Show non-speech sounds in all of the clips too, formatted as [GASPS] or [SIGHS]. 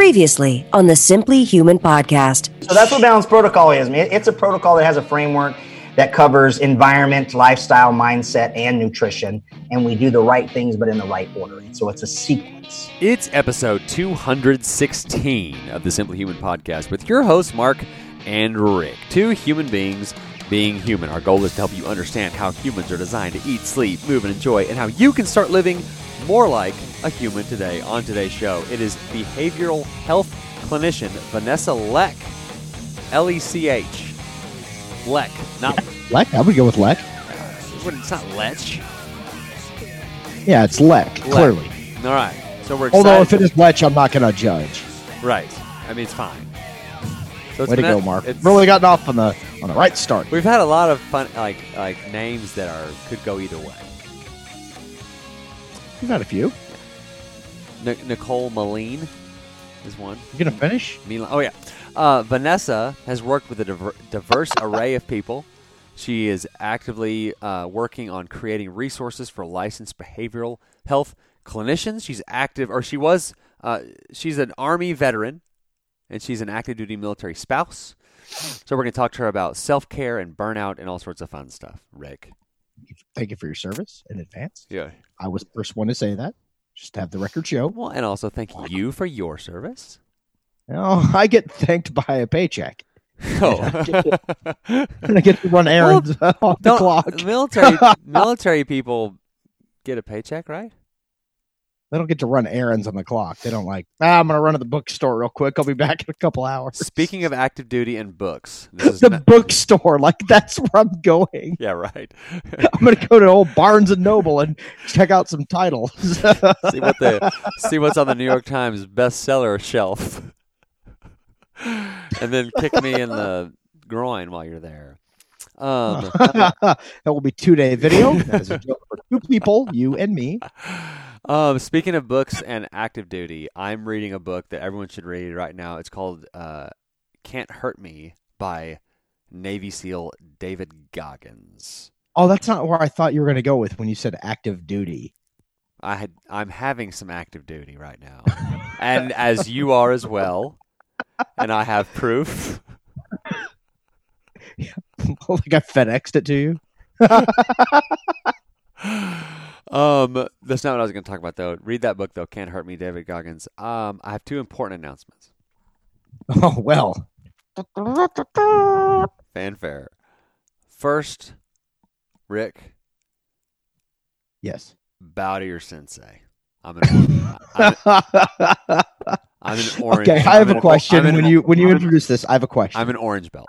Previously on the Simply Human podcast. So that's what Balance Protocol is. I mean, it's a protocol that has a framework that covers environment, lifestyle, mindset, and nutrition. And we do the right things, but in the right order. So it's a sequence. It's episode 216 of the Simply Human podcast with your hosts, Mark and Rick. Two human beings being human. Our goal is to help you understand how humans are designed to eat, sleep, move, and enjoy, and how you can start living more like a human today. On today's show, it is behavioral health clinician Vanessa Lech. L E C H. Lech. Not. Lech? I would go with Lech. It's not Lech. Yeah, it's Lech, clearly. All right. So we're excited. Although if it is Lech, I'm not going to judge. Right. I mean, it's fine. So it's Way to go, Mark. it's- Really gotten off on the on the right start. We've had a lot of fun, like like names that are could go either way. We've had a few. N- Nicole Moline is one. You gonna finish? Milan- Oh yeah. Uh, Vanessa has worked with a diver- diverse array of people. She is actively uh, working on creating resources for licensed behavioral health clinicians. She's active, or she was. Uh, she's an army veteran, and she's an active duty military spouse. So we're going to talk to her about self care and burnout and all sorts of fun stuff. Rick. Thank you for your service in advance. Yeah. I was the first one to say that. Just to have the record show. Well, and also thank you for your service. Oh, I get thanked by a paycheck. Oh, [LAUGHS] And I get to run errands [LAUGHS] on the don't clock. military [LAUGHS] military people get a paycheck, right? They don't get to run errands on the clock. They don't like, ah, I'm going to run to the bookstore real quick. I'll be back in a couple hours. Speaking of active duty and books, this [LAUGHS] is the not- bookstore, like that's where I'm going. yeah, right. [LAUGHS] I'm going to go to old Barnes and Noble and check out some titles. [LAUGHS] see what the see what's on the New York Times bestseller shelf, and then kick me in the groin while you're there. Um, that will be two day video. That is a joke for two people, you and me. Um, speaking of books and active duty, I'm reading a book that everyone should read right now. It's called uh, "Can't Hurt Me" by Navy SEAL David Goggins. Oh, that's not where I thought you were going to go with when you said active duty. I had I'm having some active duty right now, and as you are as well, and I have proof. [LAUGHS] like I FedExed it to you. [LAUGHS] um, that's not what I was going to talk about though. Read that book though. Can't hurt me, David Goggins. Um, I have two important announcements. [LAUGHS] Oh well. Fanfare. First, Rick, Yes. bow to your sensei. I'm an, I'm, [LAUGHS] I'm an orange. okay, I have I'm a question. An- when you when you introduce this, I have a question. I'm an orange belt.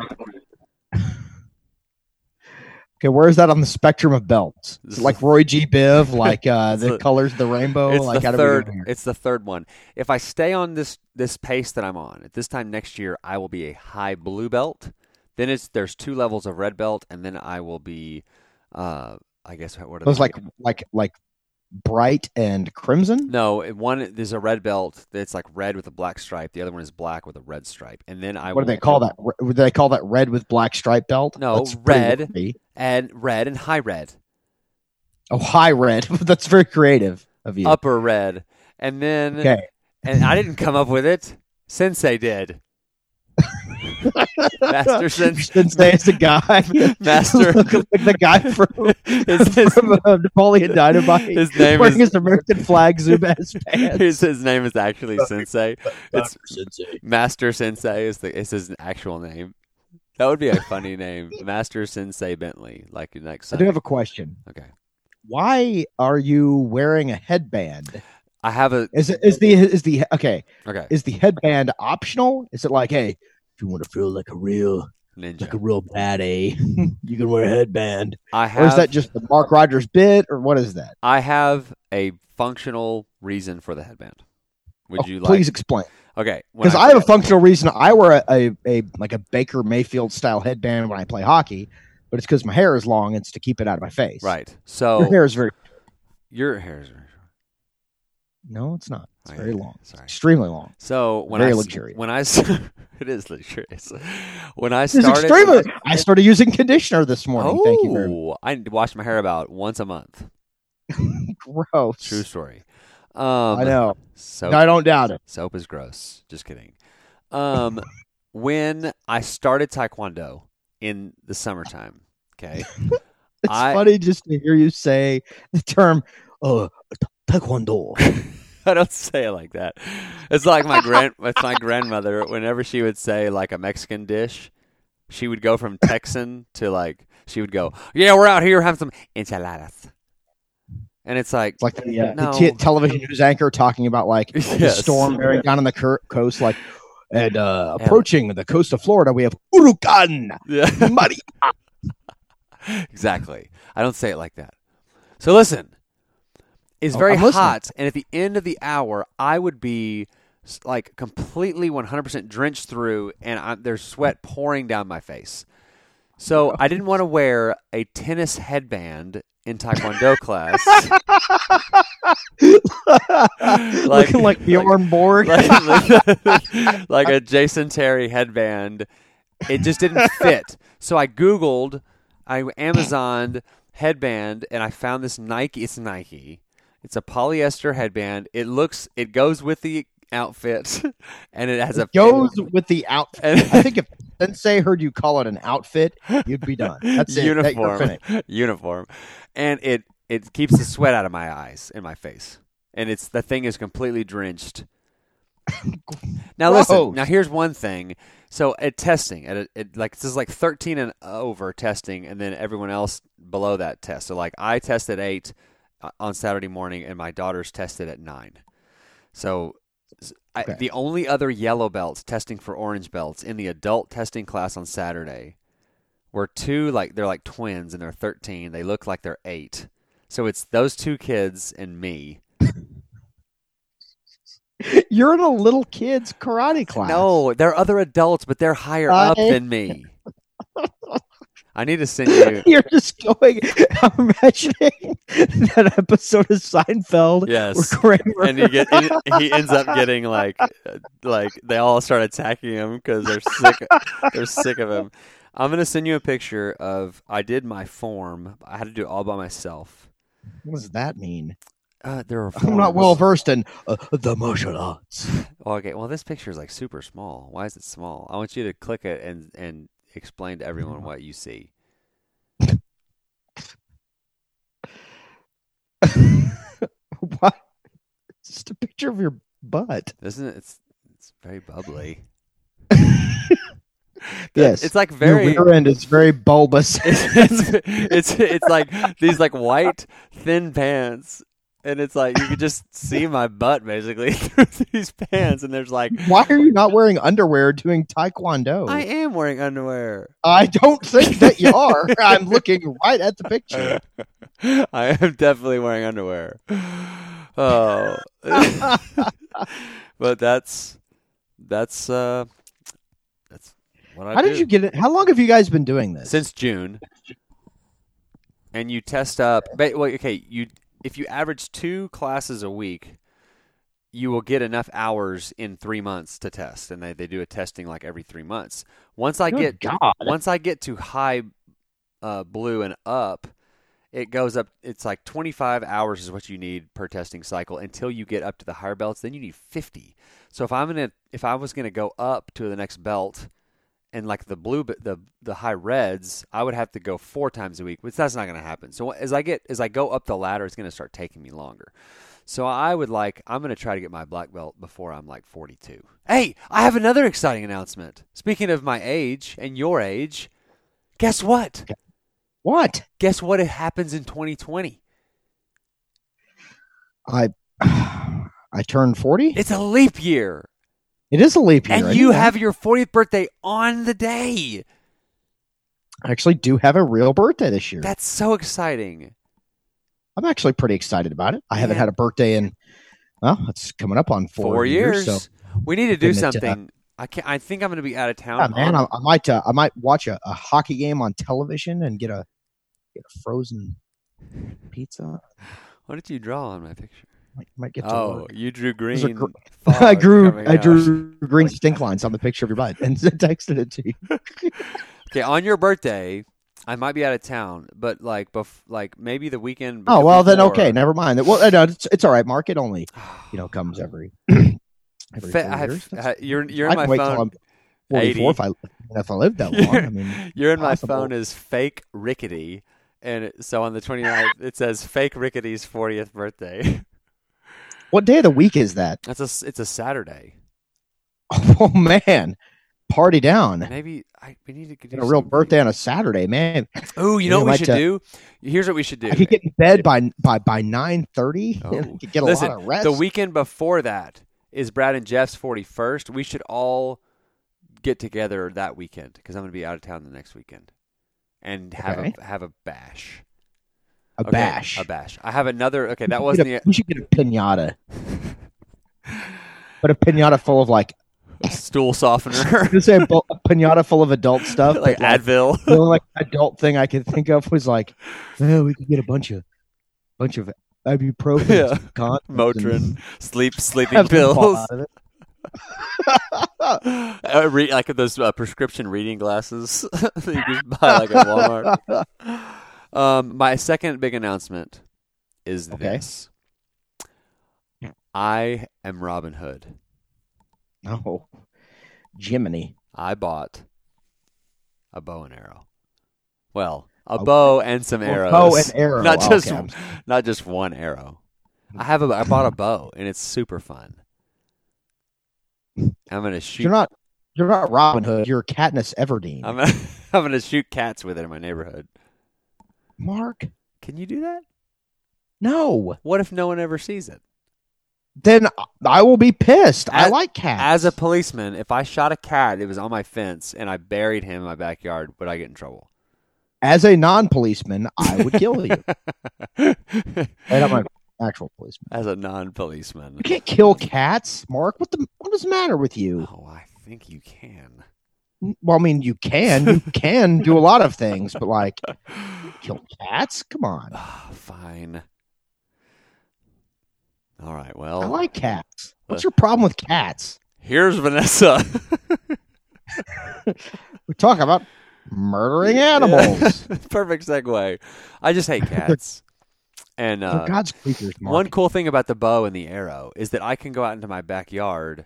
Okay, where is that on the spectrum of belts? [LAUGHS] Like Roy G. Biv, like uh, [LAUGHS] the the- colors of the rainbow? it's like the third. It's the third one. If I stay on this this pace that I'm on, at this time next year, I will be a high blue belt. Then it's there's two levels of red belt, and then I will be, uh, I guess what are Those like like like bright and crimson. no one there's a red belt that's like red with a black stripe. The other one is black with a red stripe, and then I What do they call that? Do they call that red with black stripe belt? No, That's red. and red and high red, Oh, high red. [LAUGHS] That's very creative of you. upper red, and then Okay. and I didn't come up with it. Sensei did. Master [LAUGHS] Sensei. Sensei is the guy. [LAUGHS] Master- [LAUGHS] like the guy from, His, his, from uh, Napoleon Dynamite. his name wearing is his American flag Zubaz pants. his, his name is actually Sensei. It's Master Sensei is the is his actual name. That would be a funny name, Master Sensei Bentley. Like next. I do have a question. Okay, Why are you wearing a headband? I have a Is it is the is the okay? okay Is the headband optional? Is it like, hey, if you want to feel like a real like a real bad A, [LAUGHS] you can wear a headband? I Or have is that just the Mark Rogers bit, or what is that? I have a functional reason for the headband. Would Oh, you like? please explain? Okay, Because I, have a functional reason. I wear a, a, a like a Baker Mayfield style headband when I play hockey, but it's because my hair is long. It's to keep it out of my face. right. So your hair is very your hair is very no, it's not. It's Oh, very yeah. long. Sorry. Extremely long. So when Very I [LAUGHS] luxurious. when I it is luxurious. When I started, extremely. I started using conditioner this morning. Thank you very much. Oh, I wash my hair about once a month. [LAUGHS] Gross. True story. Um, I know. Soap, I don't doubt it. soap is gross. Just kidding. Um, [LAUGHS] when I started Taekwondo in the summertime, okay, It's I- funny just to hear you say the term uh, taekwondo. [LAUGHS] I don't say it like that. It's like my grand, [LAUGHS] it's my grandmother. Whenever she would say like a Mexican dish, she would go from Texan to like she would go, "Yeah, we're out here having some enchiladas," and it's like, It's like the, uh, No. the t- television news anchor talking about like [LAUGHS] the storm bearing down on the cur- coast, like and uh, Yeah. approaching the coast of Florida, we have Urucan, yeah, Muddy. exactly. I don't say it like that. So listen, it's Oh, very I'm listening. hot, and at the end of the hour, I would be like completely 100% drenched through, and I, there's sweat pouring down my face. So oh. I didn't want to wear a tennis headband in Taekwondo [LAUGHS] class. [LAUGHS] Looking [LAUGHS] like Bjorn Borg. like, like a Jason Terry headband. It just didn't fit. So I Googled, I Amazoned headband, and I found this Nike. It's Nike. It's a polyester headband. It looks, it goes with the outfit, [LAUGHS] and it has a goes with the outfit. I think if Sensei heard you call it an outfit, you'd be done. That's it. Uniform, finished. [LAUGHS] uniform, and it it keeps the sweat out of my eyes and my face, and it's the thing is completely drenched. [LAUGHS] now listen. Now here's one thing. So at testing, at, a, at like this is like 13 and over testing, and then everyone else below that test. So like I tested eight Uh, on Saturday morning, and my daughter's tested at nine. So I, Okay. the only other yellow belts testing for orange belts in the adult testing class on Saturday were two like they're like twins and they're 13. They look like they're 8. So it's those two kids and me. [LAUGHS] You're in a little kid's karate class. No, they're other adults, but they're higher I- up than me. [LAUGHS] I need to send you [LAUGHS] You're just going. I'm imagining that episode of Seinfeld Yes. Kramer and he get he, he ends up getting like like they all start attacking him because they're sick they're sick of him. I'm gonna send you a picture of I did my form. I had to do it all by myself. What does that mean? Uh, there are [LAUGHS] I'm not well versed in uh, the martial arts. Okay, well this picture is like super small. Why is it small? I want you to click it and and explain to everyone mm-hmm. what you see. [LAUGHS] what? It's just a picture of your butt. Isn't it? It's it's very bubbly. [LAUGHS] Yes. it's like very. Your rear end is very bulbous. [LAUGHS] it's, it's it's like these like white thin pants, and it's like you could just see my butt basically [LAUGHS] through these pants, and there's like Why are you not wearing underwear doing taekwondo? I am wearing underwear. I don't think that you are. [LAUGHS] I'm looking right at the picture. [LAUGHS] I am definitely wearing underwear. Oh, but that's that's uh that's what I How do. did you get it? How long have you guys been doing this? since June, and you test up. But, Well, okay, you if you average two classes a week, you will get enough hours in three months to test, and they, they do a testing like every three months. Once I Good get God. once I get to high uh, blue and up, it goes up. It's like 25 hours is what you need per testing cycle until you get up to the higher belts. Then you need 50. So if I'm gonna, if I was gonna go up to the next belt, and like the blue, the the high reds, I would have to go four times a week, which that's not gonna happen. So as I get as I go up the ladder, it's gonna start taking me longer. So I would like I'm gonna try to get my black belt before I'm like 42. Hey, I have another exciting announcement. Speaking of my age and your age, guess what? what? Guess what? It happens in 2020. I [SIGHS] I turned 40. It's a leap year, It is a leap year. and you have your 40th birthday on the day. I actually do have a real birthday this year. That's so exciting. I'm actually pretty excited about it. I haven't had a birthday in well, it's coming up on four, Four, years. So we need to do Goodness, uh, something. I can I think I'm going to be out of town. yeah, man, I, I might uh, I might watch a, a hockey game on television and get a get a frozen pizza. what did you draw on my picture? Might, might get to Oh, work. you drew green. gr- [LAUGHS] I drew I out. drew green stink lines on the picture of your butt and [LAUGHS] texted it to you. [LAUGHS] Okay, on your birthday, I might be out of town, but like, bef- like maybe the weekend. Oh well, then okay, never mind. Well, no, it's, it's all right. Market only [SIGHS] you know comes every. [CLEARS THROAT] every years. have, you're you're in my wait phone. till I'm 44 if I if I live that long. I mean, You're in my possible. phone is fake rickety, and so on the 29th it says fake rickety's 40th birthday. What day of the week is that? That's a it's a Saturday. [LAUGHS] Oh man, party down! Maybe I we need to Get a real something. birthday on a Saturday, man. Oh, you You know what we should uh, do? Here's what we should do. I could get in bed by by by nine thirty. Oh. [LAUGHS] get a Listen, lot of rest. the weekend before that is Brad and Jeff's 41st. We should all get together that weekend because I'm going to be out of town the next weekend and have Okay. a have a bash. A Okay, bash. A bash. I have another. Okay, that wasn't a- the we should get a pinata, [LAUGHS] but a pinata full of like stool softener, [LAUGHS] just say a, a pinata full of adult stuff. [LAUGHS] like like, Advil. the only like adult thing I could think of was like, oh, we could get a bunch of bunch of ibuprofen, Yeah. and Motrin, sleep sleeping have some fall pills, out of it. uh, re- like those uh, prescription reading glasses that you just buy like at Walmart. Um, my second big announcement is Okay. this: I am Robin Hood. Oh, Jiminy. I bought a bow and arrow. Well, a bow and some arrows. bow and [LAUGHS] arrow. Not just Okay, [LAUGHS] not just one arrow. I have a I bought a bow and it's super fun. [LAUGHS] I'm gonna shoot. You're not. You're not Robin Hood. You're Katniss Everdeen. I'm gonna, I'm gonna shoot cats with it in my neighborhood. Mark. Can you do that? No. What if no one ever sees it? Then I will be pissed. I like cats. As a policeman, if I shot a cat, it was on my fence, and I buried him in my backyard, would I get in trouble? as a non-policeman, I would kill you. [LAUGHS] and I'm an actual policeman. As a non-policeman. You can't kill cats, Mark. What the? What is the matter with you? Oh, I think you can. Well, I mean, you can. You [LAUGHS] can do a lot of things, but like kill cats. Come on. Ah, fine. All right. Well, I like cats. What's your problem with cats? here's Vanessa. [LAUGHS] We talk about murdering animals. [LAUGHS] Perfect segue. I just hate cats. And uh, God's creatures, Mark. one cool thing about the bow and the arrow is that I can go out into my backyard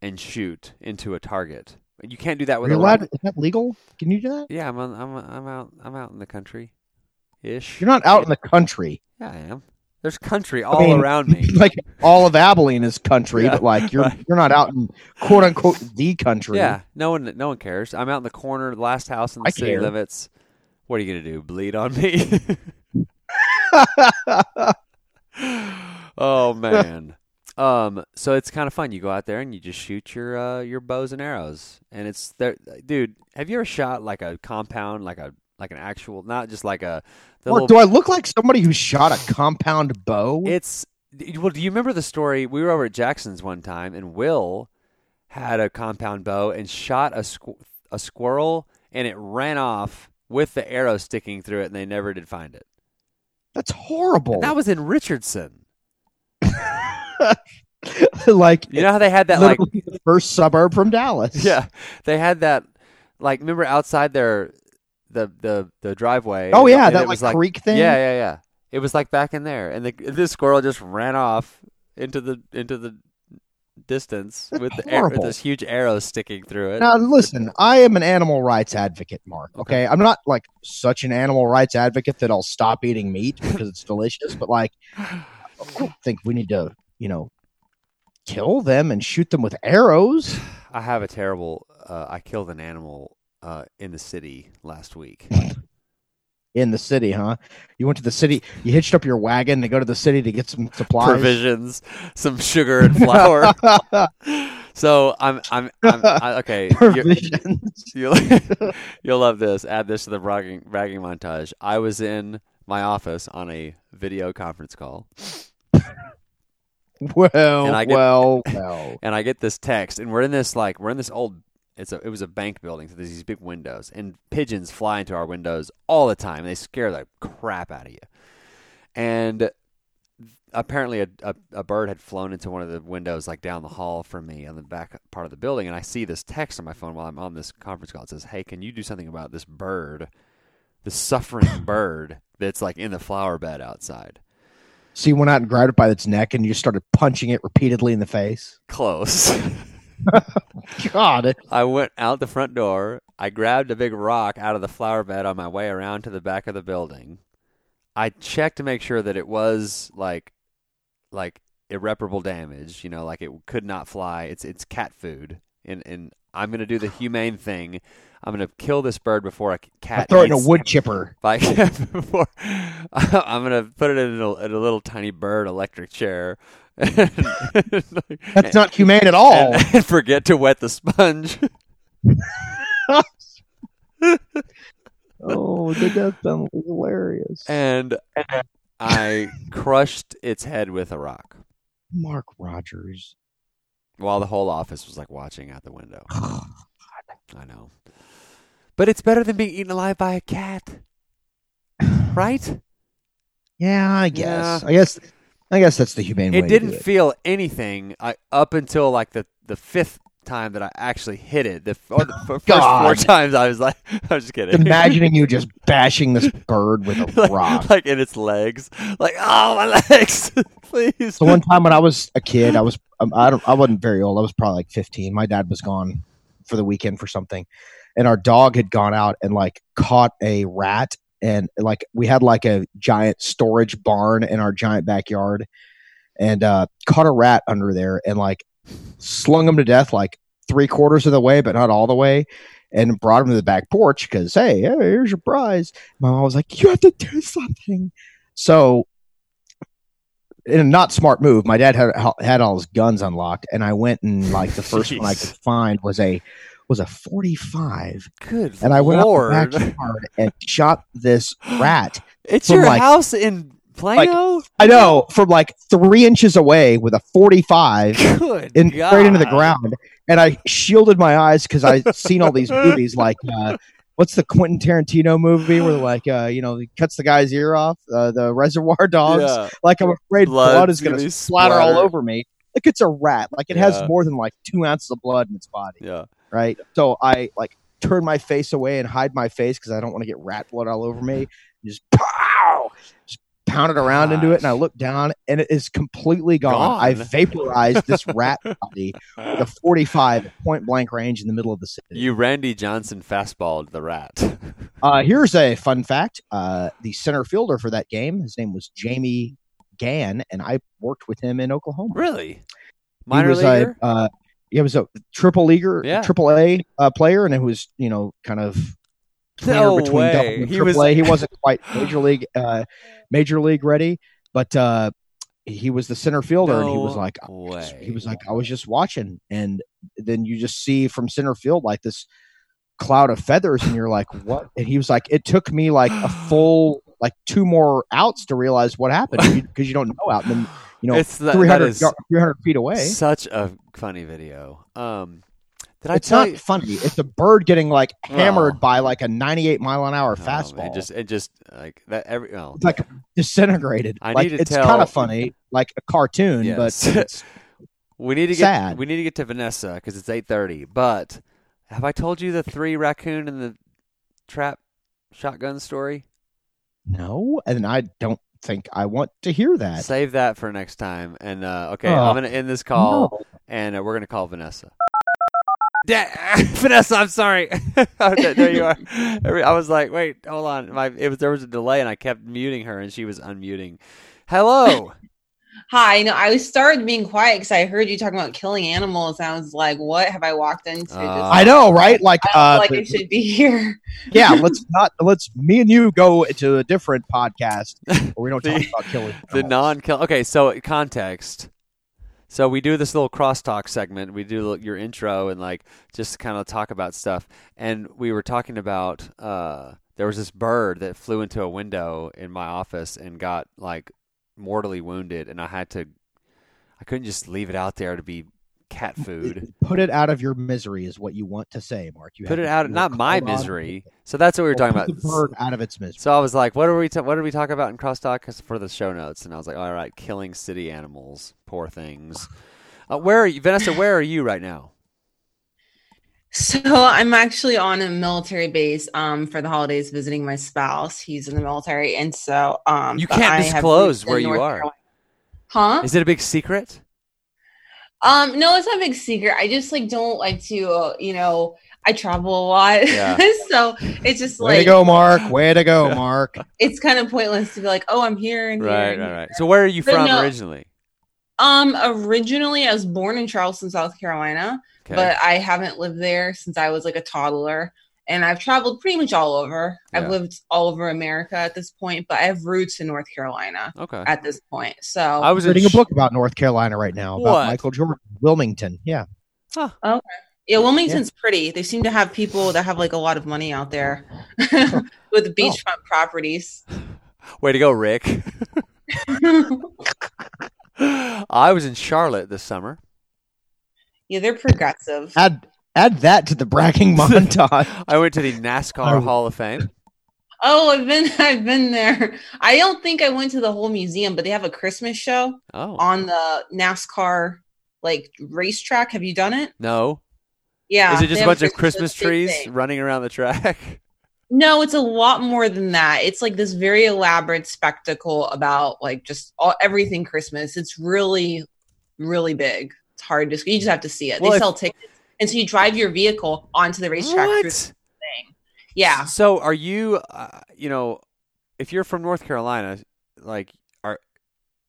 and shoot into a target. You can't do that with a allowed? Is that legal? Can you do that? Yeah, I'm on, I'm I'm out I'm out in the country, ish. You're not out in the country. Yeah, I am. There's country all mean, around me. [LAUGHS] Like all of Abilene is country, Yeah, but like you're you're not out in quote unquote the country. Yeah, no one no one cares. I'm out in the corner, the last house in the I city care. limits. What are you gonna do? Bleed on me? [LAUGHS] [LAUGHS] oh man. Um, so it's kind of fun. You go out there and you just shoot your uh, your bows and arrows, and it's there. Dude, have you ever shot like a compound, like a like an actual, not just like a little do I look like somebody who shot a compound bow? It's well. Do you remember the story? We were over at Jackson's one time, and Will had a compound bow and shot a squ- a squirrel, and it ran off with the arrow sticking through it, and they never did find it. That's horrible. And that was in Richardson. [LAUGHS] [LAUGHS] like You know how they had that like the first suburb from Dallas. [LAUGHS] yeah, they had that like remember outside their the the the driveway. Oh yeah, and that was like creek thing. Yeah, yeah, yeah. It was like back in there, and the this squirrel just ran off into the into the distance with ar- with this huge arrow sticking through it. Now listen, I am an animal rights advocate, Mark. Okay, I'm not like such an animal rights advocate that I'll stop eating meat because it's delicious, but like I think we need to, you know, kill them and shoot them with arrows. I have a terrible. Uh, I killed an animal uh, in the city last week. [LAUGHS] in the city, huh? You went to the city, you hitched up your wagon to go to the city to get some supplies. Provisions, some sugar and flour. [LAUGHS] so I'm I'm, I'm I, okay. you're- Provisions. [LAUGHS] You'll, you'll love this. Add this to the bragging, bragging montage. I was in my office on a video conference call, Well, [LAUGHS] And I get- well, [LAUGHS] well. and I get this text, and we're in this like we're in this old. It's a it was a bank building, so there's these big windows, and pigeons fly into our windows all the time. They scare the crap out of you. And apparently, a, a a bird had flown into one of the windows, like down the hall from me, on the back part of the building. And I see this text on my phone while I'm on this conference call. It says, "Hey, can you do something about this bird the suffering [LAUGHS] bird that's like in the flower bed outside. So you went out and grabbed it by its neck and you just started punching it repeatedly in the face. Close. [LAUGHS] God, I went out the front door. I grabbed a big rock out of the flower bed on my way around to the back of the building. I checked to make sure that it was like like irreparable damage, you know, like it could not fly. It's it's cat food. And and I'm going to do the humane thing. I'm going to kill this bird before a cat I'll throw it in a wood chipper. [LAUGHS] Like [LAUGHS] before, [LAUGHS] I'm gonna put it in a, in a little tiny bird electric chair. That's not humane at all. and, and forget to wet the sponge. oh, that does sound hilarious. And I crushed its head with a rock Mark Rogers. while the whole office was like watching out the window. [SIGHS] I know, but it's better than being eaten alive by a cat, [SIGHS] right? Yeah, I guess. I guess. I guess that's the humane way. it to didn't do it. feel anything I, up until like the the fifth time that I actually hit it. The, or the first four times I was like, [LAUGHS] I was just kidding. Imagining you just [LAUGHS] bashing this bird with a like, rock. like in its legs, like oh my legs, [LAUGHS] please. So one time when I was a kid, I was um, I don't I wasn't very old. I was probably like 15. My dad was gone for the weekend for something, and our dog had gone out and like caught a rat, and like we had like a giant storage barn in our giant backyard, and uh, caught a rat under there and like slung him to death like three quarters of the way, but not all the way. And brought him to the back porch because hey, hey, here's your prize. My mom was like, "You have to do something." So in a not smart move, my dad had had all his guns unlocked, and I went and like the first one I could find was a was a forty five, Good and I went Lord. out the backyard and shot this [GASPS] rat. it's your like- house in Plano. I know from like three inches away with a forty five. [LAUGHS] Good. in straight into the ground, and I shielded my eyes because I seen all these movies [LAUGHS] like uh, what's the Quentin Tarantino movie where like uh, you know he cuts the guy's ear off, uh, the Reservoir Dogs. Yeah. Like I'm afraid Blood's blood is gonna going splatter all over me. Like it's a rat. Like it Yeah. has more than like two ounces of blood in its body, Yeah. Right? So I like turn my face away and hide my face because I don't want to get rat blood all over me. Just pow, just pound it around into it, and I look down, and it is completely gone. Gone. I vaporized this rat [LAUGHS] body with a 45 point blank range in the middle of the city. You Randy Johnson fastballed the rat. [LAUGHS] Uh, here's a fun fact: uh, the center fielder for that game, his name was Jamie Gann, and I worked with him in Oklahoma. really? He Minor was leaguer? a uh, he was a triple leaguer, Yeah. triple A uh, player, and it was you know kind of No between way. double and He triple was- A. He wasn't quite major league uh, major league ready, but uh, he was the center fielder, and he was like way. he was like I was just watching, and then you just see from center field like this cloud of feathers, and you're like, what? And he was like, it took me like a full like two more outs to realize what happened because you don't know out, and then you know it's the, 300, is 300 feet away. such a funny video. Um, did I It's not you? funny. It's a bird getting like hammered Well. by like a 98 mile an hour Oh, fastball. It just, it just like that. Every well, it's like disintegrated. I like need to it's tell- kind of funny, like a cartoon, Yes. but [LAUGHS] it's, we need to get sad. we need to get to Vanessa because it's eight thirty. But have I told you the three raccoon and the trap shotgun story? no, and I don't think I want to hear that. Save that for next time. And uh, okay, Oh, I'm gonna end this call, No. and uh, we're gonna call Vanessa. Da- [LAUGHS] Vanessa, I'm sorry. [LAUGHS] Oh, there there you are. [LAUGHS] I was like, wait, hold on. My it was there was a delay, and I kept muting her, and she was unmuting. Hello. Hi, no, I started being quiet because I heard you talking about killing animals. And I was like, "What have I walked into?" Uh, Just, I know, right? Like, I uh, don't feel like I should be here. yeah, [LAUGHS] let's not let's me and you go into a different podcast [LAUGHS] where we don't talk about killing. [LAUGHS] the non-kill. Okay, so context. So we do this little crosstalk segment. We do your intro and like just kind of talk about stuff. And we were talking about uh, there was this bird that flew into a window in my office and got like mortally wounded, and I had to. I couldn't just leave it out there to be cat food. Put it out of your misery is what you want to say, Mark. You Put it out, not my misery. So that's what we were talking Put about. The bird out of its misery. So I was like, "What are we? Ta- what did we talk about in crosstalk?" for the show notes, and I was like, "All right, killing city animals, poor things." Uh, where are you, Vanessa? Where are you right now? So I'm actually on a military base um, for the holidays, visiting my spouse. He's in the military, and so um, You can't I have disclose roots in where you North are. Carolina. Huh? Is it a big secret? Um, no, it's not a big secret. I just like don't like to, uh, you know, I travel a lot, Yeah. [LAUGHS] so it's just like Way to go, Mark. Way to go, [LAUGHS] Mark. it's kind of pointless to be like, oh, I'm here and here. Right, and right, here. right. So where are you But from no. originally? Um, originally I was born in Charleston, South Carolina, Okay. but I haven't lived there since I was like a toddler. And I've traveled pretty much all over. Yeah. I've lived all over America at this point, but I have roots in North Carolina okay. at this point. So I was in reading a book about North Carolina right now about What? Michael Jordan, Wilmington. Yeah. Okay. Yeah, Wilmington's pretty. They seem to have people that have like a lot of money out there [LAUGHS] [LAUGHS] with beachfront properties. Way to go, Rick. [LAUGHS] [GASPS] I was in Charlotte this summer. yeah, they're progressive. Add add that to the bragging [LAUGHS] montage. I went to the NASCAR Oh. Hall of Fame. Oh, I've been [LAUGHS] I've been there. I don't think I went to the whole museum, but they have a Christmas show Oh on the NASCAR like racetrack. Have you done it? no! Yeah. Is it just a have bunch of Christmas it's a big trees thing. running around the track? [LAUGHS] No, it's a lot more than that. It's like this very elaborate spectacle about like just all, everything Christmas. It's really, really big. It's hard to. You just have to see it. Well, they if- sell tickets, and so you drive your vehicle onto the racetrack. the What? thing. Yeah. So are you? Uh, you know, if you're from North Carolina, like are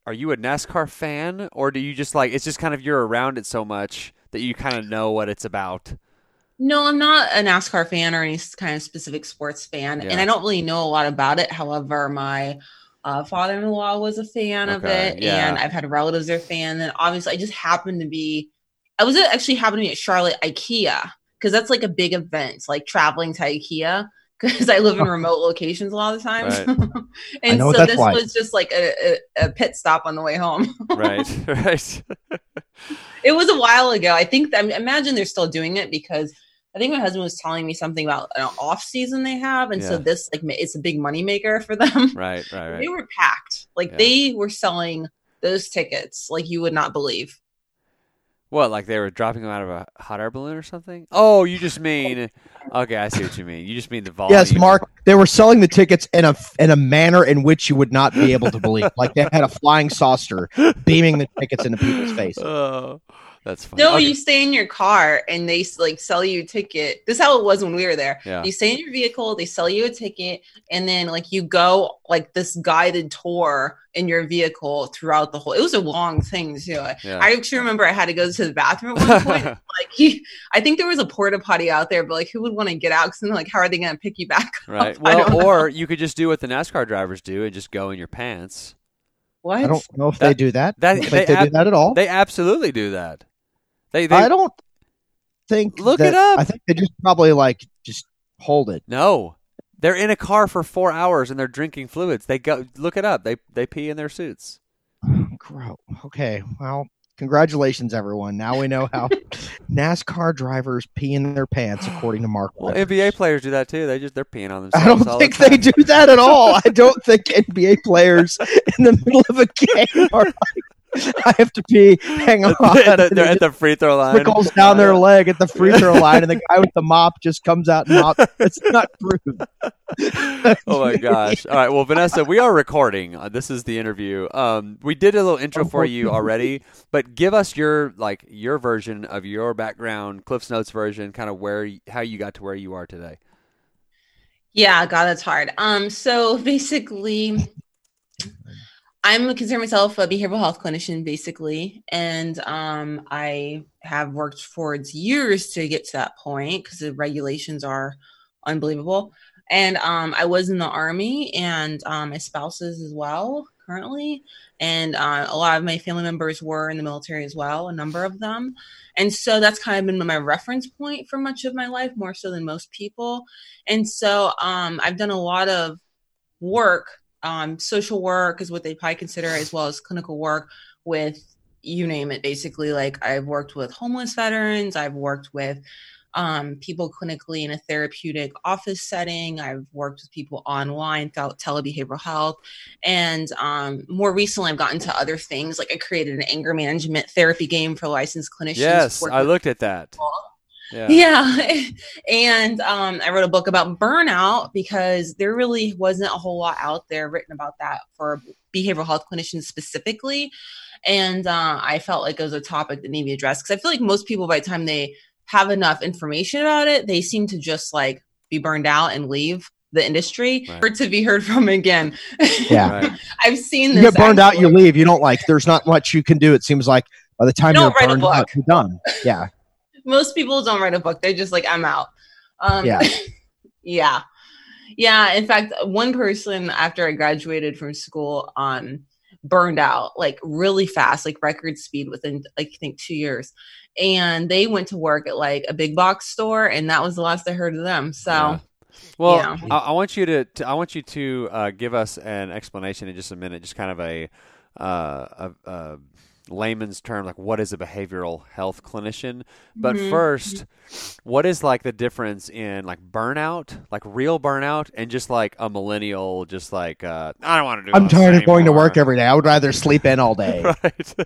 are you a NASCAR fan, or do you just like it's just kind of you're around it so much that you kind of know what it's about? No, I'm not a NASCAR fan or any kind of specific sports fan, Yeah. and I don't really know a lot about it. However, my uh, father-in-law was a fan of it, yeah. and I've had relatives that are fan. And obviously, I just happened to be, I was actually happened to be at Charlotte IKEA because that's like a big event, like traveling to IKEA. [LAUGHS] Because I live in [LAUGHS] remote locations a lot of the times, Right. [LAUGHS] and so this like. was just like a, a, a pit stop on the way home. right, right. It was a while ago. I think I imagine they're still doing it because I think my husband was telling me something about an off season they have, and so this like it's a big money maker for them. [LAUGHS] Right, right, right. They were packed. Like Yeah. they were selling those tickets like you would not believe. What, like they were dropping them out of a hot air balloon or something? Oh, you just mean [LAUGHS] okay, I see what you mean. You just mean the volume. Yes, Mark. They were selling the tickets in a in a manner in which you would not be able to believe. like they had a flying saucer beaming the tickets into people's faces. [LAUGHS] Oh, that's funny. No, Okay. you stay in your car and they like sell you a ticket. This is how it was when we were there. Yeah. You stay in your vehicle, they sell you a ticket, and then like you go like this guided tour in your vehicle throughout the whole. It was a long thing too. Yeah. I actually remember I had to go to the bathroom at one point. [LAUGHS] like he, I think there was a porta potty out there, but like who would want to get out? Because then like how are they going to pick you back? right. up? [LAUGHS] I don't Well, know. or you could just do what the NASCAR drivers do and just go in your pants. what? I don't know if That- they do that. that- I they they, ab- do that at all. They absolutely do that. They, they I don't think. Look that- it up. I think they just probably like just hold it. no. They're in a car for four hours and they're drinking fluids. They go look it up. They they pee in their suits. [SIGHS] Gross. Okay. Well, congratulations, everyone. Now we know how [LAUGHS] NASCAR drivers pee in their pants, according to Mark. Well. NBA players do that too. They just they're peeing on themselves. I don't think the they do that at all. I [LAUGHS] don't think NBA players [LAUGHS] in the middle of a game are like, [LAUGHS] I have to pee. Hang on. they're, And they're at the free throw line. trickles down their leg at the free throw [LAUGHS] line, and the guy with the mop just comes out and mops. It's not true. [LAUGHS] oh my gosh! All right, well, Vanessa, we are recording. Uh, this is the interview. Um, we did a little intro for you already, but give us your like your version of your background, Cliff's Notes version, kind of where how you got to where you are today. Yeah, God, that's hard. Um, so basically, I'm consider myself a behavioral health clinician, basically, and um, I have worked for years to get to that point because the regulations are unbelievable. And um, I was in the army, and um, my spouse is as well currently, and uh, a lot of my family members were in the military as well, a number of them, and so that's kind of been my reference point for much of my life, more so than most people. And so um, I've done a lot of work, um, social work is what they probably consider, as well as clinical work with you name it, basically. Like I've worked with homeless veterans, I've worked with um, people clinically in a therapeutic office setting. I've worked with people online throughout telebehavioral health. And um, more recently, I've gotten to other things. Like I created an anger management therapy game for licensed clinicians. Yes, I looked at that. Yeah. Yeah. [LAUGHS] and um, I wrote a book about burnout because there really wasn't a whole lot out there written about that for behavioral health clinicians specifically. And uh, I felt like it was a topic that needed to be addressed because I feel like most people, by the time they have enough information about it, they seem to just like be burned out and leave the industry Right. for to be heard from again. Yeah. [LAUGHS] Right. I've seen You this. get burned out, you leave. You don't like. There's not much you can do. It seems like by the time Don't you're burned out, you're done. Yeah. Most people don't write a book. They're just like, I'm out. Um, Yeah. [LAUGHS] yeah. Yeah. In fact, one person after I graduated from school um, burned out like really fast, like record speed within, like, I think two years. And they went to work at like a big box store, and that was the last I heard of them. So, Yeah. Well, Yeah. I, I want you to, to I want you to uh, give us an explanation in just a minute, just kind of a, uh, a, a layman's term, like what is a behavioral health clinician. But Mhm. first, what is like the difference in like burnout, like real burnout, and just like a millennial, just like uh, I don't want to do. It. I'm tired of going to work every day. I would rather sleep in all [LAUGHS] day. right. [LAUGHS]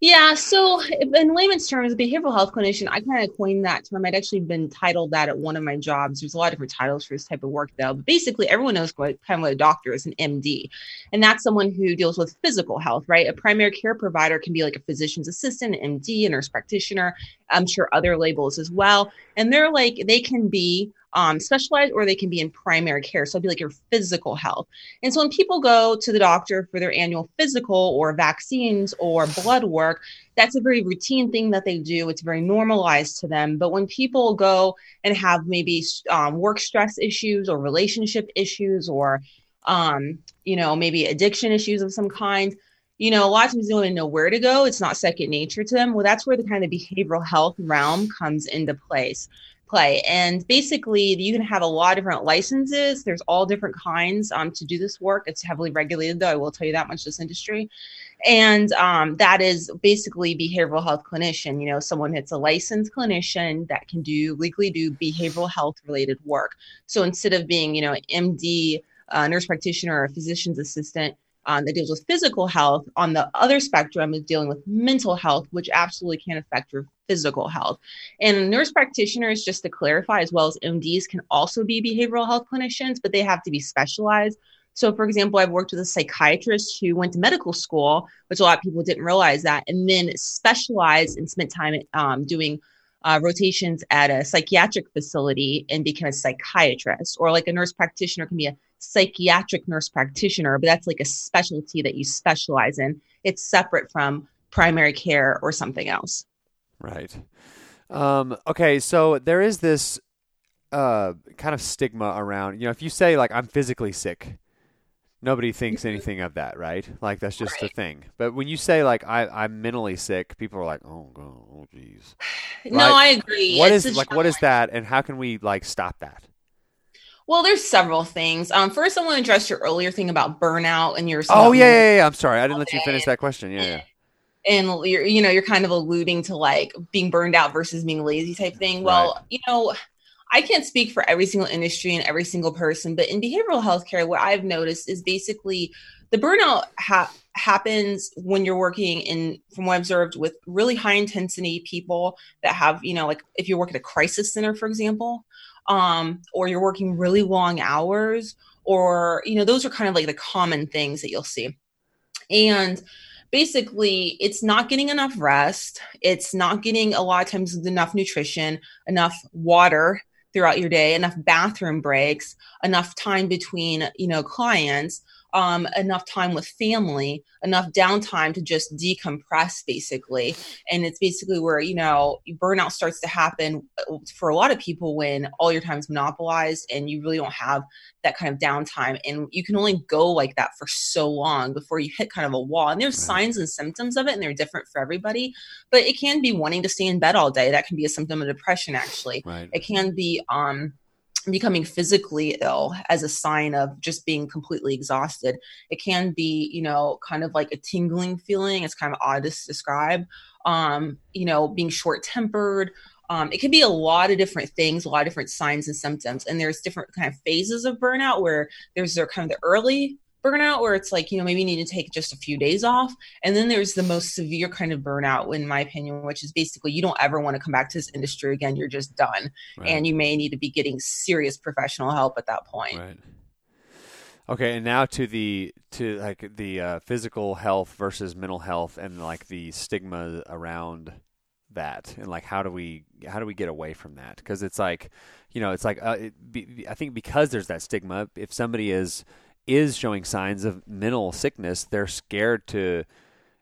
Yeah, so in layman's terms, a behavioral health clinician, I kind of coined that term. I'd actually been titled that at one of my jobs. There's a lot of different titles for this type of work, though. But basically, everyone knows what kind of what a doctor is, an MD, and that's someone who deals with physical health, right? A primary care provider can be like a physician's assistant, an MD, a nurse practitioner. I'm sure other labels as well, and they're like they can be um, specialized or they can be in primary care. So it'd be like your physical health. And so when people go to the doctor for their annual physical or vaccines or blood work, that's a very routine thing that they do. It's very normalized to them. But when people go and have maybe um, work stress issues or relationship issues or, um, you know, maybe addiction issues of some kind, you know, a lot of times they don't even know where to go. It's not second nature to them. Well, that's where the kind of behavioral health realm comes into place play. And basically, you can have a lot of different licenses. There's all different kinds um, to do this work. It's heavily regulated, though. I will tell you that much. This industry, and um, that is basically behavioral health clinician. You know, someone that's a licensed clinician that can do legally do behavioral health related work. So instead of being, you know, MD, uh, nurse practitioner, or physician's assistant. Um, that deals with physical health. On the other spectrum is dealing with mental health, which absolutely can affect your physical health. And nurse practitioners, just to clarify, as well as MDs, can also be behavioral health clinicians, but they have to be specialized. So, for example, I've worked with a psychiatrist who went to medical school, which a lot of people didn't realize that, and then specialized and spent time um, doing uh, rotations at a psychiatric facility and became a psychiatrist. Or, like a nurse practitioner can be a psychiatric nurse practitioner, but that's like a specialty that you specialize in. It's separate from primary care or something else. Right. Um, okay, so there is this uh, kind of stigma around, you know, if you say, like, I'm physically sick, nobody thinks anything of that, right? Like, that's just a thing. But when you say, like, I, I'm mentally sick, people are like, oh, God, oh, jeez. [SIGHS] No, Right. I agree. What It's is, like, what is that, and how can we, like, stop that? Well, there's several things. Um, first, I want to address your earlier thing about burnout and your. Oh, yeah, yeah, yeah. I'm sorry. I didn't let you finish that question. Yeah, yeah. And you're, you know, you're kind of alluding to like being burned out versus being lazy type thing. Well, you know, I can't speak for every single industry and every single person, but in behavioral healthcare, what I've noticed is basically the burnout ha- happens when you're working in, from what I've observed, with really high intensity people that have, you know, like if you work at a crisis center, for example, um, or you're working really long hours, or, you know, those are kind of like the common things that you'll see. And basically, it's not getting enough rest. It's not getting a lot of times enough nutrition, enough water throughout your day, enough bathroom breaks, enough time between, you know, clients, um, enough time with family, enough downtime to just decompress, basically. And it's basically where, you know, burnout starts to happen uh, for a lot of people when all your time's monopolized and you really don't have that kind of downtime. And you can only go like that for so long before you hit kind of a wall. And there's Right. signs and symptoms of it, and they're different for everybody. But it can be wanting to stay in bed all day. That can be a symptom of depression, actually Right. it can be um becoming physically ill as a sign of just being completely exhausted it can be you know kind of like a tingling feeling it's kind of odd to describe um you know being short tempered um, it can be a lot of different things a lot of different signs and symptoms and there's different kind of phases of burnout where there's their kind of the early burnout where it's like, you know, maybe you need to take just a few days off. And then there's the most severe kind of burnout, in my opinion, which is basically you don't ever want to come back to this industry again. You're just done. Right. And you may need to be getting serious professional help at that point. Right. Okay, and now to the to like the uh, physical health versus mental health, and like the stigma around that, and like how do we how do we get away from that? Because it's like, you know, it's like uh, it be, I think because there's that stigma, if somebody is is showing signs of mental sickness, they're scared to,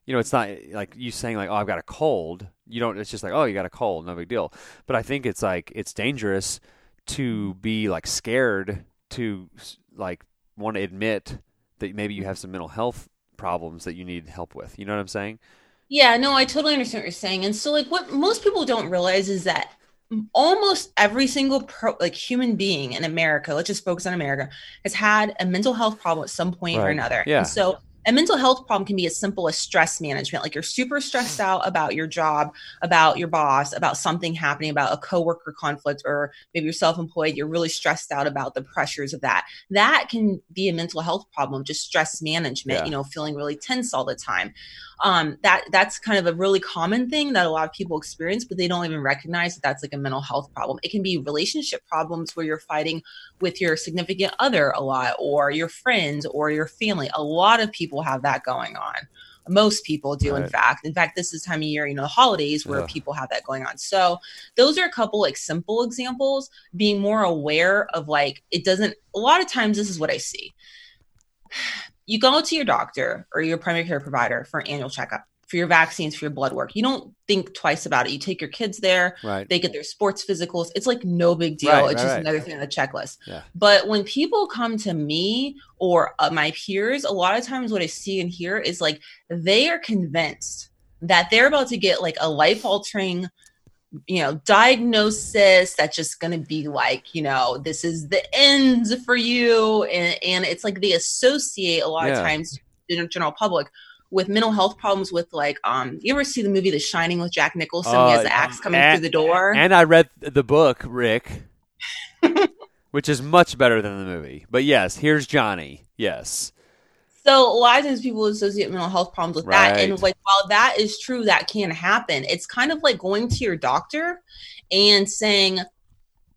you know, it's not like you saying like, oh, I've got a cold. You don't. It's just like, oh, you got a cold, no big deal. But I think it's like it's dangerous to be like scared to like want to admit that maybe you have some mental health problems that you need help with. You know what I'm saying? Yeah, no, I totally understand what you're saying. And so, like, what most people don't realize is that almost every single pro, like human being in America, let's just focus on America, has had a mental health problem at some point or another. Yeah. And so a mental health problem can be as simple as stress management. Like you're super stressed out about your job, about your boss, about something happening, about a coworker conflict, or maybe you're self-employed, you're really stressed out about the pressures of that. That can be a mental health problem, just stress management, Yeah. you know, feeling really tense all the time um, that that's kind of a really common thing that a lot of people experience, but they don't even recognize that that's like a mental health problem. It can be relationship problems where you're fighting with your significant other a lot, or your friends, or your family. A lot of people have that going on. Most people do, in fact. In fact, this is time of year, you know, the holidays where Ugh. people have that going on. So those are a couple like simple examples. Being more aware of like it doesn't. A lot of times, this is what I see you go to your doctor or your primary care provider for an annual checkup for your vaccines for your blood work. You don't think twice about it. You take your kids there. Right. they get their sports physicals. It's like no big deal. Right, it's right, just another thing on the checklist. Yeah. but when people come to me or uh, my peers a lot of times what i see and hear is like they are convinced that they're about to get like a life altering you know diagnosis that's just going to be like you know this is the end for you and, and it's like they associate a lot Yeah. of times in the general public with mental health problems with like um you ever see the movie the shining with jack nicholson he has Uh, the axe coming and- through the door And I read the book, Rick, [LAUGHS] which is much better than the movie. But yes, here's Johnny. Yes. So a lot of times people associate mental health problems with that. And like while that is true, that can happen. It's kind of like going to your doctor and saying,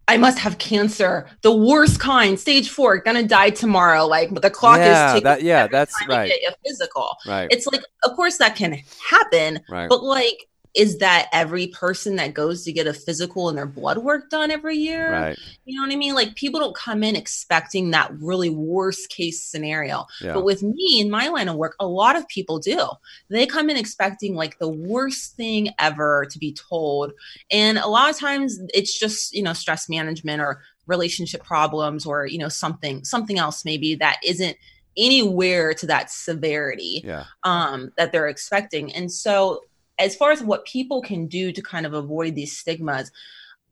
I must have cancer, the worst kind, stage four, gonna die tomorrow. Like the clock Yeah, is ticking. that- yeah, that's right. physical. Right. It's like, of course, that can happen, right. but like, is that every person that goes to get a physical and their blood work done every year? right. You know what I mean? Like people don't come in expecting that really worst case scenario. Yeah. But with me in my line of work, a lot of people do. They come in expecting like the worst thing ever to be told. And a lot of times it's just, you know, stress management or relationship problems or, you know, something something else maybe that isn't anywhere to that severity yeah. um, that they're expecting. And so, as far as what people can do to kind of avoid these stigmas,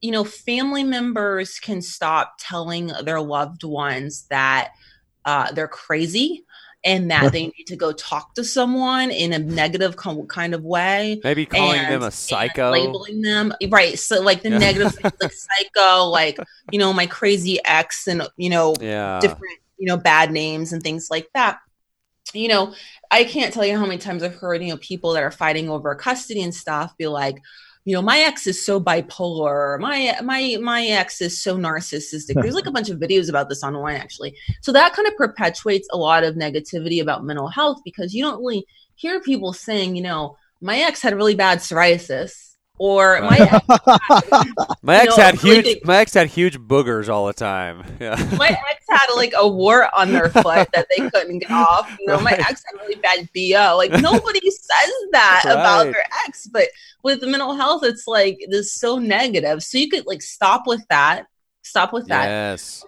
you know, family members can stop telling their loved ones that uh, they're crazy and that they [LAUGHS] need to go talk to someone in a negative com- kind of way. Maybe calling and- them a psycho. labeling them right so like the Yeah. negative things like [LAUGHS] psycho like you know my crazy ex and you know yeah. different you know bad names and things like that you know i can't tell you how many times i've heard you know people that are fighting over custody and stuff be like you know my ex is so bipolar. My my my ex is so narcissistic. [LAUGHS] There's like a bunch of videos about this online actually. So that kind of perpetuates a lot of negativity about mental health because you don't really hear people saying you know my ex had really bad psoriasis or my Right. ex My ex [LAUGHS] know, had huge. big- My ex had huge boogers all the time. [LAUGHS] Yeah. my ex had like a wart on their foot that they couldn't get off. You know, my ex had really bad BO. Like nobody [LAUGHS] says that about Right. their ex, but with mental health, it's like this so negative. So you could like stop with that. Stop with that. yes.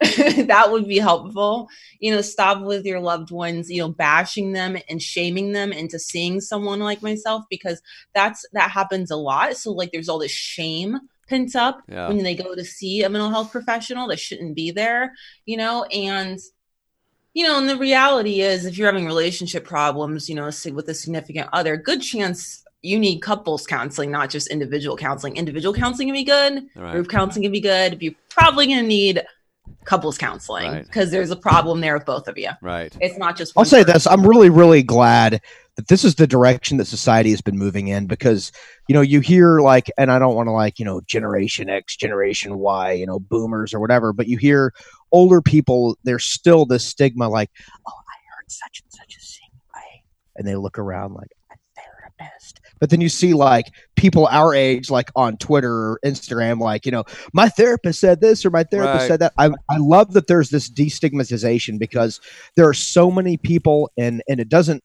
[LAUGHS] that would be helpful. You know, stop with your loved ones, you know, bashing them and shaming them into seeing someone like myself because that's that happens a lot. So like there's all this shame pent up Yeah. when they go to see a mental health professional that shouldn't be there, you know, and you know, and the reality is if you're having relationship problems, you know, with a significant other, good chance you need couples counseling, not just individual counseling. Individual counseling can be good, Right. group counseling can be good. You're probably going to need couples counseling Right. because there's a problem there with both of you. Right. It's not just. I'll say person. this: I'm really, really glad that this is the direction that society has been moving in because you know you hear like, and I don't want to like you know Generation X, Generation Y, you know Boomers or whatever, but you hear older people. There's still this stigma like, oh, I heard such and such a sing way, and they look around like a therapist. But then you see like people our age, like on Twitter or Instagram, like you know, my therapist said this or my therapist Right. said that. I I love that there's this destigmatization because there are so many people and and it doesn't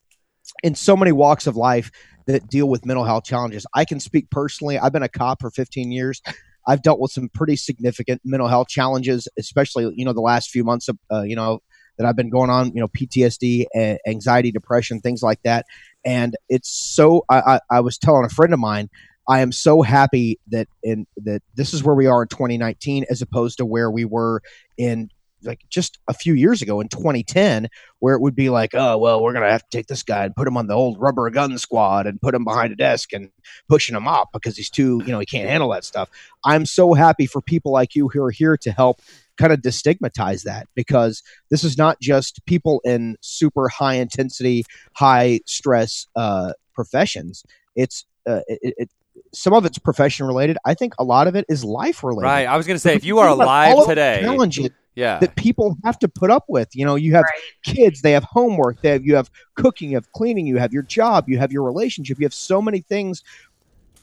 in so many walks of life that deal with mental health challenges. I can speak personally. I've been a cop for 15 years. I've dealt with some pretty significant mental health challenges, especially you know the last few months of uh, you know that I've been going on, you know PTSD, anxiety, depression, things like that. And it's so. I, I, I was telling a friend of mine, I am so happy that in that this is where we are in 2019 as opposed to where we were in like just a few years ago in 2010 where it would be like oh well we're gonna have to take this guy and put him on the old rubber gun squad and put him behind a desk and pushing him up because he's too you know he can't handle that stuff. I'm so happy for people like you who are here to help kind of destigmatize that because this is not just people in super high intensity high stress uh, professions. It's uh, it, it some of it's profession related. I think a lot of it is life related. Right. I was going to say, if you are alive all of the today, challenges yeah, that people have to put up with. You know, you have Right. kids, they have homework, they have you have cooking, you have cleaning, you have your job, you have your relationship, you have so many things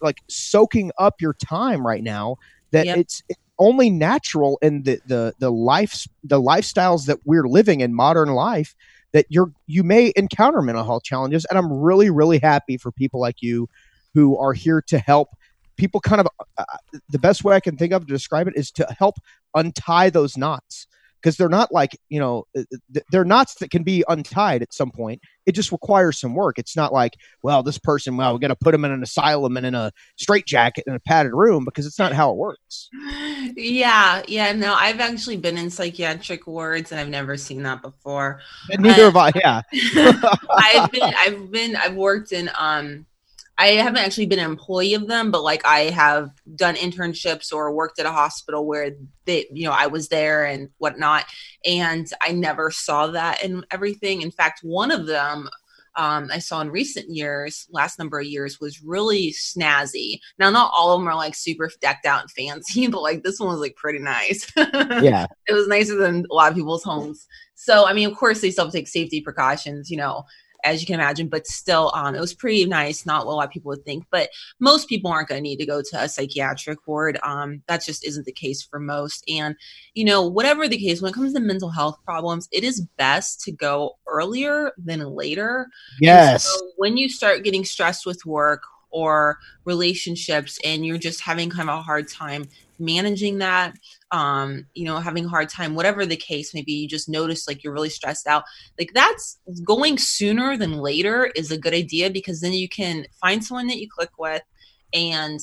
like soaking up your time right now that Yep. it's it's only natural in the the the life the lifestyles that we're living in modern life that you're you may encounter mental health challenges and I'm really really happy for people like you who are here to help people kind of uh, the best way I can think of to describe it is to help untie those knots because they're not like you know uh, they're knots that can be untied at some point it just requires some work it's not like well this person well we got to put them in an asylum and in a straitjacket in a padded room because it's not how it works Yeah, yeah. No, I've actually been in psychiatric wards and I've never seen that before. and neither have i yeah [LAUGHS] I've been [LAUGHS] I've been I've worked in um I haven't actually been an employee of them, but like I have done internships or worked at a hospital where they you know I was there and whatnot, and I never saw that in everything. In fact, one of them um, I saw in recent years, last number of years, was really snazzy. Now, not all of them are like super decked out and fancy, [LAUGHS] but like this one was like pretty nice. [LAUGHS] yeah it was nicer than a lot of people's homes. So, I mean, of course, they still take safety precautions, you know, as you can imagine, but still, um, it was pretty nice. Not what a lot of people would think, but most people aren't going to need to go to a psychiatric ward. Um, that just isn't the case for most. And, you know, whatever the case, when it comes to mental health problems, it is best to go earlier than later. yes So when you start getting stressed with work or relationships and you're just having kind of a hard time managing that, um, you know, having a hard time, whatever the case, maybe you just notice like you're really stressed out. Like that's going sooner than later is a good idea because then you can find someone that you click with and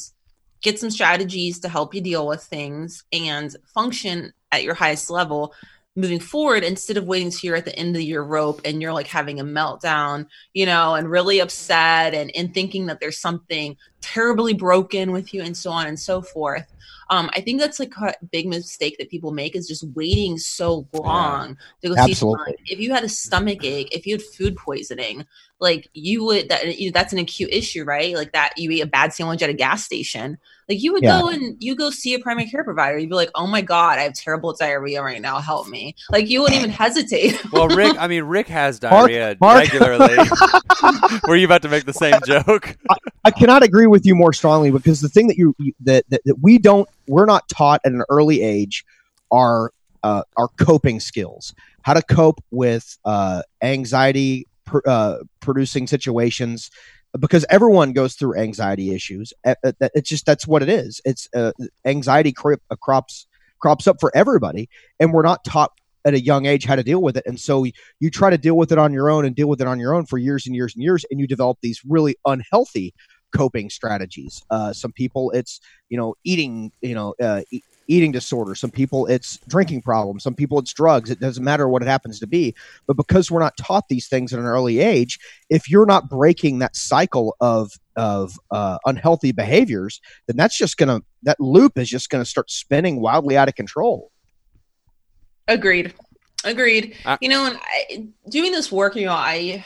get some strategies to help you deal with things and function at your highest level moving forward instead of waiting till you're at the end of your rope and you're like having a meltdown you know and really upset and, and thinking that there's something terribly broken with you and so on and so forth um, i think that's like a big mistake that people make is just waiting so long to go see someone. Absolutely. if you had a stomach ache if you had food poisoning like you would that you, that's an acute issue right? Like that you eat a bad sandwich at a gas station. Like you would Yeah. go and you go see a primary care provider. You'd be like oh my god i have terrible diarrhea right now. Help me. Like you wouldn't even hesitate. [LAUGHS] Well, Rick, I mean, Rick has diarrhea Mark- regularly. [LAUGHS] Were you about to make the same [LAUGHS] joke? I cannot agree with you more strongly because the thing that you you- that, that, that we don't we're not taught at an early age are uh, our coping skills, how to cope with uh, anxiety pr- uh, producing situations. Because everyone goes through anxiety issues. It's just that's what it is. It's uh, anxiety cro- uh, crops crops up for everybody, and we're not taught at a young age how to deal with it. And so you try to deal with it on your own and deal with it on your own for years and years and years, and you develop these really unhealthy coping strategies. Uh, some people it's you know eating you know uh, eating disorder. Some people it's drinking problems. Some people it's drugs. It doesn't matter what it happens to be. But because we're not taught these things at an early age, if you're not breaking that cycle of of uh, unhealthy behaviors, then that's just gonna that loop is just gonna start spinning wildly out of control. Agreed. Agreed. Uh, you know, and I, doing this work, you know, I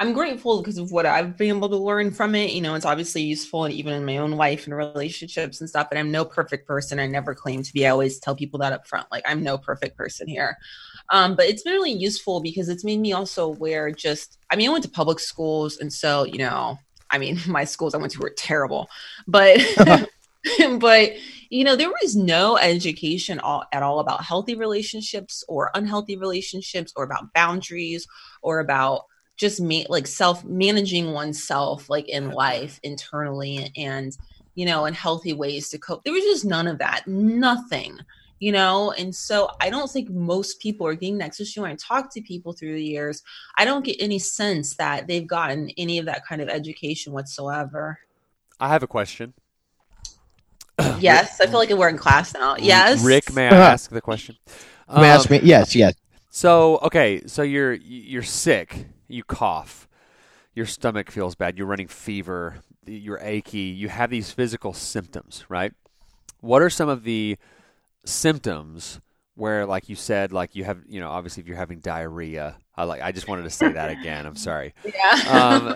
I'm grateful because of what I've been able to learn from it. You know, it's obviously useful and even in my own life and relationships and stuff. And I'm no perfect person. I never claim to be. I always tell people that up front. Like I'm no perfect person here. Um, but it's been really useful because it's made me also aware just I mean, I went to public schools and so, you know, I mean, [LAUGHS] my schools I went to were terrible. But [LAUGHS] [LAUGHS] but you know there was no education all, at all about healthy relationships or unhealthy relationships or about boundaries or about just ma- like self managing oneself like in life internally and you know in healthy ways to cope there was just none of that nothing you know and so i don't think most people are getting that especially when i talk to people through the years i don't get any sense that they've gotten any of that kind of education whatsoever I have a question. yes i feel like we're in class now yes Rick, may I Uh-huh. ask the question? May I ask Um, me? Yes, yes. So okay, so you're you're sick, you cough, your stomach feels bad, you're running fever, you're achy, you have these physical symptoms, right? What are some of the symptoms where, like you said, like you have, you know, obviously if you're having diarrhea, I like, I just wanted to say that again. I'm sorry. yeah Um,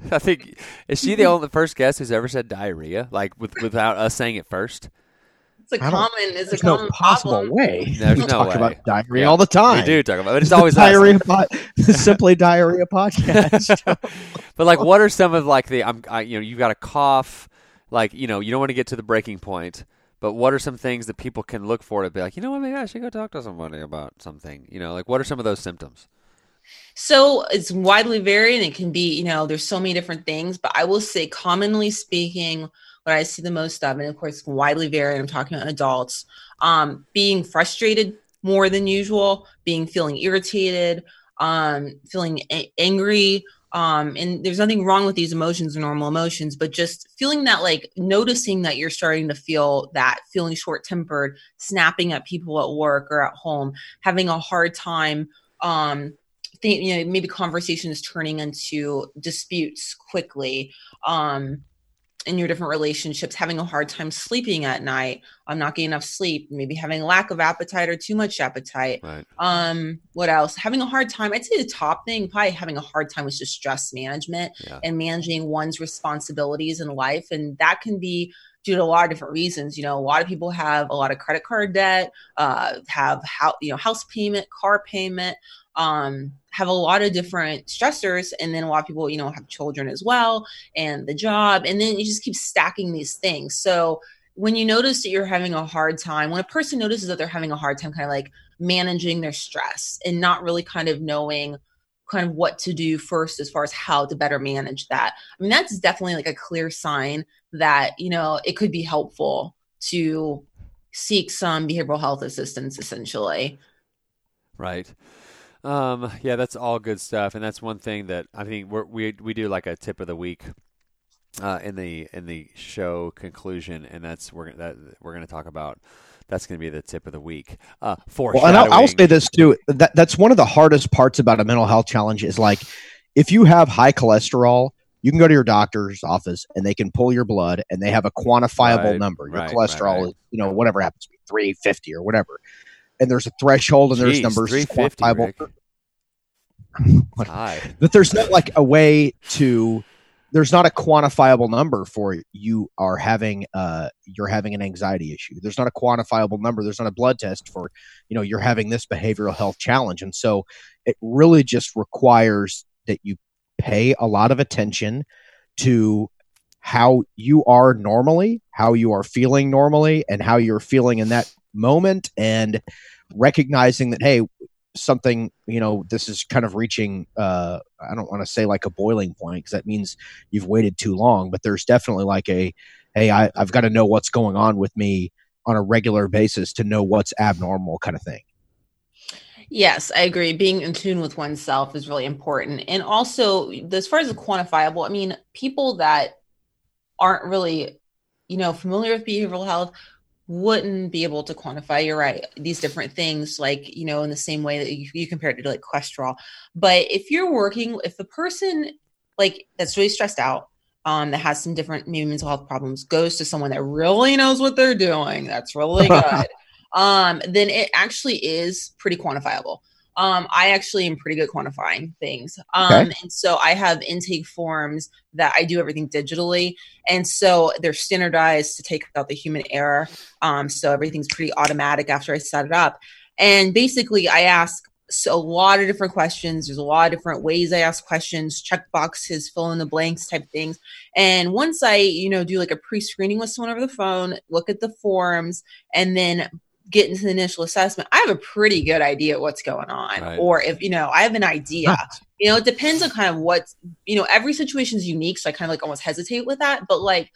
[LAUGHS] I think is she the [LAUGHS] only the first guest who's ever said diarrhea, like with, without us saying it first? It's a common it's a There's no common possible problem way. There's we no talk way. about diarrhea Yeah, all the time. We do talk about, it, but it's always diarrhea. [LAUGHS] Po- [LAUGHS] simply diarrhea podcast. [LAUGHS] but like, what are some of like the I'm I, you know you've got a cough, like you know you don't want to get to the breaking point, but what are some things that people can look for to be like you know what maybe I should go talk to somebody about something you know like what are some of those symptoms? So it's widely varied. It can be, you know, there's so many different things, but I will say, commonly speaking, what I see the most of, and of course, widely varied. I'm talking about adults, um, being frustrated more than usual, being feeling irritated, um, feeling a- angry. Um, and there's nothing wrong with these emotions or normal emotions, but just feeling that, like noticing that you're starting to feel that, feeling short tempered, snapping at people at work or at home, having a hard time um, you know maybe conversation is turning into disputes quickly um in your different relationships having a hard time sleeping at night i'm not getting enough sleep maybe having a lack of appetite or too much appetite Right. um what else having a hard time i'd say the top thing probably having a hard time with just stress management Yeah. and managing one's responsibilities in life and that can be due to a lot of different reasons you know a lot of people have a lot of credit card debt uh have how you know house payment car payment um have a lot of different stressors and then a lot of people you know have children as well and the job and then you just keep stacking these things so when you notice that you're having a hard time when a person notices that they're having a hard time kind of like managing their stress and not really kind of knowing kind of what to do first as far as how to better manage that i mean that's definitely like a clear sign that you know it could be helpful to seek some behavioral health assistance essentially Right. Um, yeah, that's all good stuff, and that's one thing that I think we're, we we do like a tip of the week uh, in the in the show conclusion, and that's we're gonna- that we're going to talk about. That's going to be the tip of the week. Uh, Well, and I'll, I'll say this too. That that's one of the hardest parts about a mental health challenge is like if you have high cholesterol, you can go to your doctor's office and they can pull your blood and they have a quantifiable Right, number. Your right, cholesterol right. is, you know, whatever happens to be three fifty or whatever. And there's a threshold and there's numbers 350, quantifiable. Rick. [LAUGHS] Hi. That there's not like a way to there's not a quantifiable number for you are having uh you're having an anxiety issue there's not a quantifiable number there's not a blood test for you know you're having this behavioral health challenge and so it really just requires that you pay a lot of attention to how you are normally how you are feeling normally and how you're feeling in that moment and recognizing that hey something you know this is kind of reaching uh i don't want to say like a boiling point because that means you've waited too long but there's definitely like a hey I, i've got to know what's going on with me on a regular basis to know what's abnormal kind of thing Yes, I agree. Being in tune with oneself is really important. And also, as far as the quantifiable, I mean, people that aren't really, you know, familiar with behavioral health wouldn't be able to quantify, you're right, these different things, like, you know, in the same way that you, you compare it to like cholesterol. But if you're working, if the person like that's really stressed out, um, that has some different maybe mental health problems, goes to someone that really knows what they're doing, that's really [LAUGHS] good. um, then it actually is pretty quantifiable. Um, I actually am pretty good quantifying things. Um, Okay. and so I have intake forms that I do everything digitally. And so they're standardized to take out the human error. Um, so everything's pretty automatic after I set it up. And basically, I ask so a lot of different questions. There's a lot of different ways I ask questions, check boxes, fill in the blanks type things. And once I, you know, do like a pre-screening with someone over the phone, look at the forms, and then get into the initial assessment, I have a pretty good idea what's going on. Right. Or if, you know, I have an idea. You know, it depends on kind of what, you know, every situation is unique. So I kind of like almost hesitate with that. But like,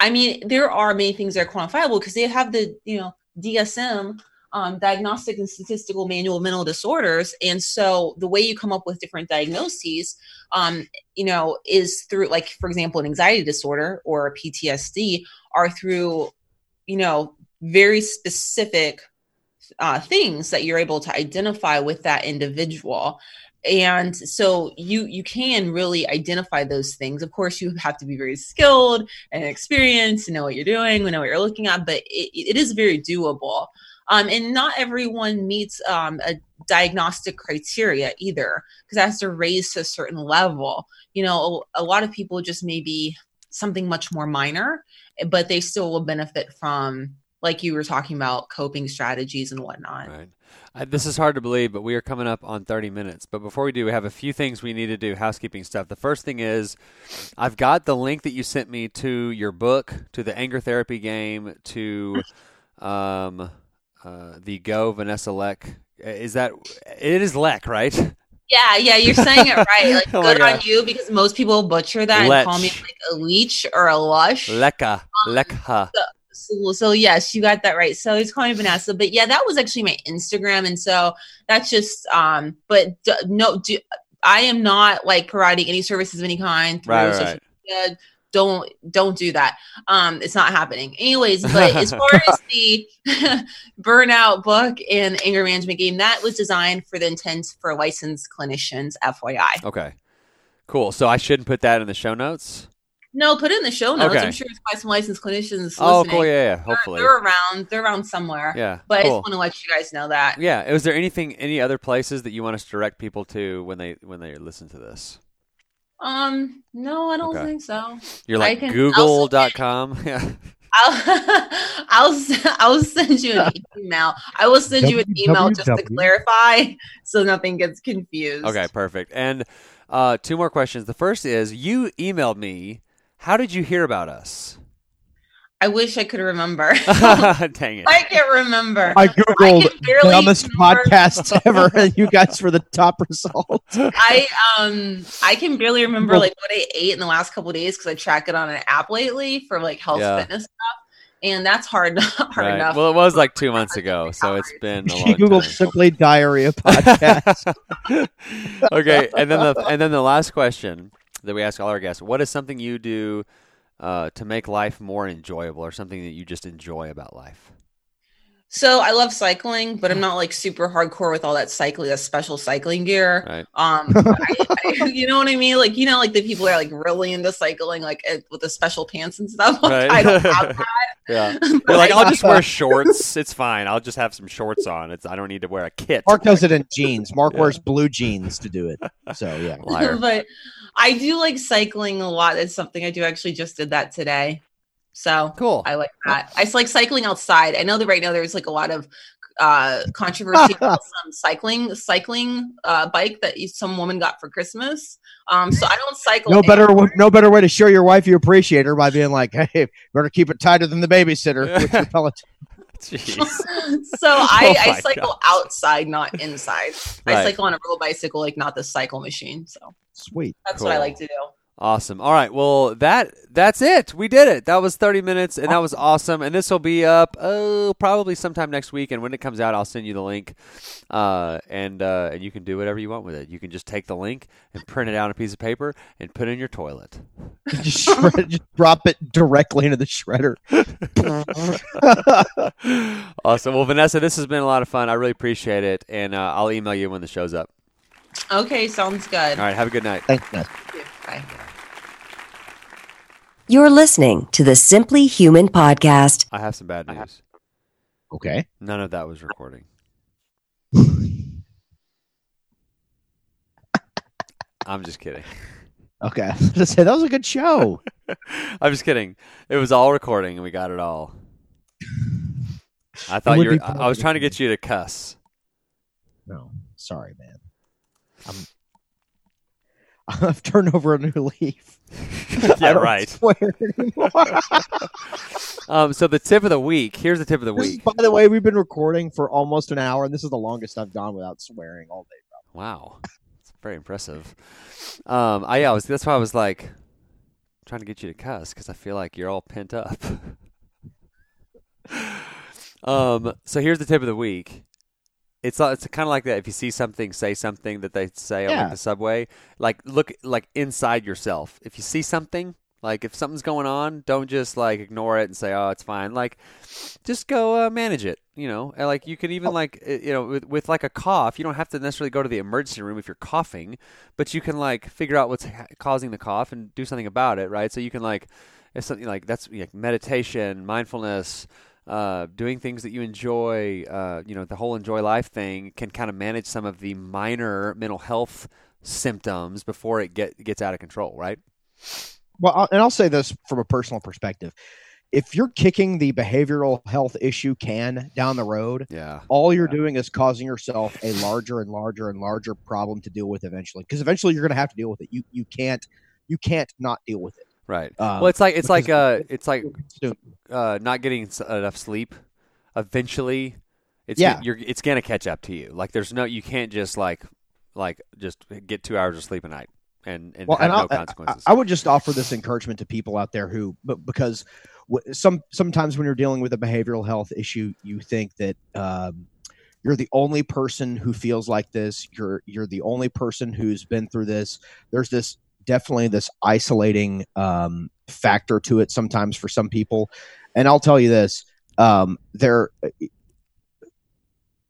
I mean, there are many things that are quantifiable because they have the, you know, DSM, um, Diagnostic and Statistical Manual of Mental Disorders. And so the way you come up with different diagnoses, um, you know, is through, like, for example, an anxiety disorder or a PTSD are through, you know, very specific uh, things that you're able to identify with that individual. And so you you can really identify those things. Of course you have to be very skilled and experienced and know what you're doing we know what you're looking at but it, it is very doable. Um, and not everyone meets um, a diagnostic criteria either because that has to raise to a certain level. You know a, a lot of people just maybe something much more minor but they still will benefit from like you were talking about coping strategies and whatnot Right. Uh, this is hard to believe, but we are coming up on 30 minutes. But before we do, we have a few things we need to do, housekeeping stuff. The first thing is I've got the link that you sent me to your book, to the anger therapy game, to um, uh, the Go Vanessa Lech. Is that it? Is Lech right? Yeah, yeah, you're saying it right. Like [LAUGHS] Oh good on you because most people butcher that Lech. and call me like a leech or a lush. Lecca, Lekha. So, so yes, you got that right. So he's calling me Vanessa, but yeah, that was actually my Instagram, and so that's just um. But d- no, do, I am not like providing any services of any kind through Right, social right. media. Don't don't do that. Um, it's not happening. Anyways, [LAUGHS] but as far as the [LAUGHS] burnout book and anger management game, that was designed for the intent for licensed clinicians. FYI. Okay, cool. So I shouldn't put that in the show notes. No, put it in the show notes. Okay. I'm sure there's probably some licensed clinicians. Oh, listening. cool. Yeah, yeah. They're- Hopefully. they're, around. They're around somewhere. Yeah. But I just want to let you guys know that. Yeah. Was there anything, any other places that you want us to direct people to when they when they listen to this? Um, no, I don't Okay. think so. You're I like can- Google.com. Yeah. I'll [LAUGHS] [LAUGHS] I'll s- I'll send you an [LAUGHS] email. I will send you an email just to clarify so nothing gets confused. Okay, perfect. And uh, two more questions. The first is you emailed me. How did you hear about us? I wish I could remember. [LAUGHS] Dang it. I can't remember. I googled can barely dumbest remember- podcasts [LAUGHS] ever, and [LAUGHS] you guys were the top result. I um I can barely remember like what I ate in the last couple of days because I track it on an app lately for like health Yeah. fitness stuff, and that's hard hard Right. enough. Well, it was like two months ago, so it's been a She long googled time. simply diarrhea podcast. okay, and then the and then the last question that we ask all our guests: What is something you do uh, to make life more enjoyable, or something that you just enjoy about life? So I love cycling, but I'm not like super hardcore with all that cycling, that special cycling gear. Right. Um, [LAUGHS] I, I, [LAUGHS] you know what I mean? Like you know, like the people are like really into cycling, like with the special pants and stuff. [LAUGHS] Right. I don't have that. Yeah. You're like, I'll just wear shorts. It's fine. I'll just have some shorts on. It's I don't need to wear a kit. Mark does it in jeans. Mark Yeah. wears blue jeans to do it. So yeah. Liar. but I do like cycling a lot. It's something I do. Actually, just did that today. So Cool. I like that. I like cycling outside. I know that right now there's like a lot of uh controversy [LAUGHS] about some cycling cycling uh bike that some woman got for Christmas. Um so I don't cycle No better, anymore. no better way to show your wife you appreciate her by being like, "Hey, better keep it tighter than the babysitter." [LAUGHS] With your Peloton. Jeez. [LAUGHS] so I, Oh I cycle gosh. outside, not inside. I cycle on a real bicycle, like not the cycle machine. So Sweet. that's what I like to do. Awesome. All right. Well, that that's it. We did it. That was 30 minutes, and that was awesome. And this will be up oh probably sometime next week. And when it comes out, I'll send you the link, uh, and uh, and you can do whatever you want with it. You can just take the link and print it out on a piece of paper and put it in your toilet. [LAUGHS] Just, shred, just drop it directly into the shredder. [LAUGHS] awesome. Well, Vanessa, this has been a lot of fun. I really appreciate it, and uh, I'll email you when the show's up. Okay, sounds good. All right. Have a good night. Thanks, guys. Bye. You're listening to the Simply Human podcast. I have some bad news. Okay. None of that was recording. [LAUGHS] I'm just kidding. Okay. [LAUGHS] I was gonna say that was a good show. [LAUGHS] I'm just kidding. It was all recording, and we got it all. I thought would you be were. I I was trying to get you to cuss. No, sorry, man. I'm. [LAUGHS] I've turned over a new leaf. [LAUGHS] I yeah, right. Swear anymore. [LAUGHS] Um, so the tip of the week. Here's the tip of the This is- week. by the way, we've been recording for almost an hour, and this is the longest I've gone without swearing all day. Wow, it's very impressive. Um, I yeah, I was, that's why I was like trying to get you to cuss because I feel like you're all pent up. um, so here's the tip of the week. It's uh, it's kind of like that. If you see something, say something that they say on Yeah. like the subway. Like look like inside yourself. If you see something, like if something's going on, don't just like ignore it and say, "Oh, it's fine." Like just go uh, manage it. You know, and like you can even like uh, you know with, with like a cough, you don't have to necessarily go to the emergency room if you're coughing, but you can like figure out what's ha- causing the cough and do something about it, right? So you can like it's something like that's like meditation, mindfulness, uh, doing things that you enjoy. Uh, you know, the whole enjoy life thing can kind of manage some of the minor mental health symptoms before it get gets out of control, right? Well, I'll, and I'll say this from a personal perspective: if you're kicking the behavioral health issue can down the road, Yeah. all you're doing is causing yourself a larger and larger and larger problem to deal with eventually. Because eventually you're going to have to deal with it. You you can't you can't not deal with it. Right. Um, well, it's like it's like uh, it's like uh, not getting enough sleep. Eventually, it's Yeah. you're it's gonna catch up to you. Like there's no you can't just like like just get two hours of sleep a night and and well, have and no I'll- I, consequences. I would just offer this encouragement to people out there who, but because some sometimes when you're dealing with a behavioral health issue, you think that um, you're the only person who feels like this. You're you're the only person who's been through this. There's this definitely this isolating um, factor to it sometimes for some people, and I'll tell you this: um, there.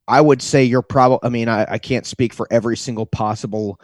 I would say you're probably. I mean, I, I can't speak for every single possible,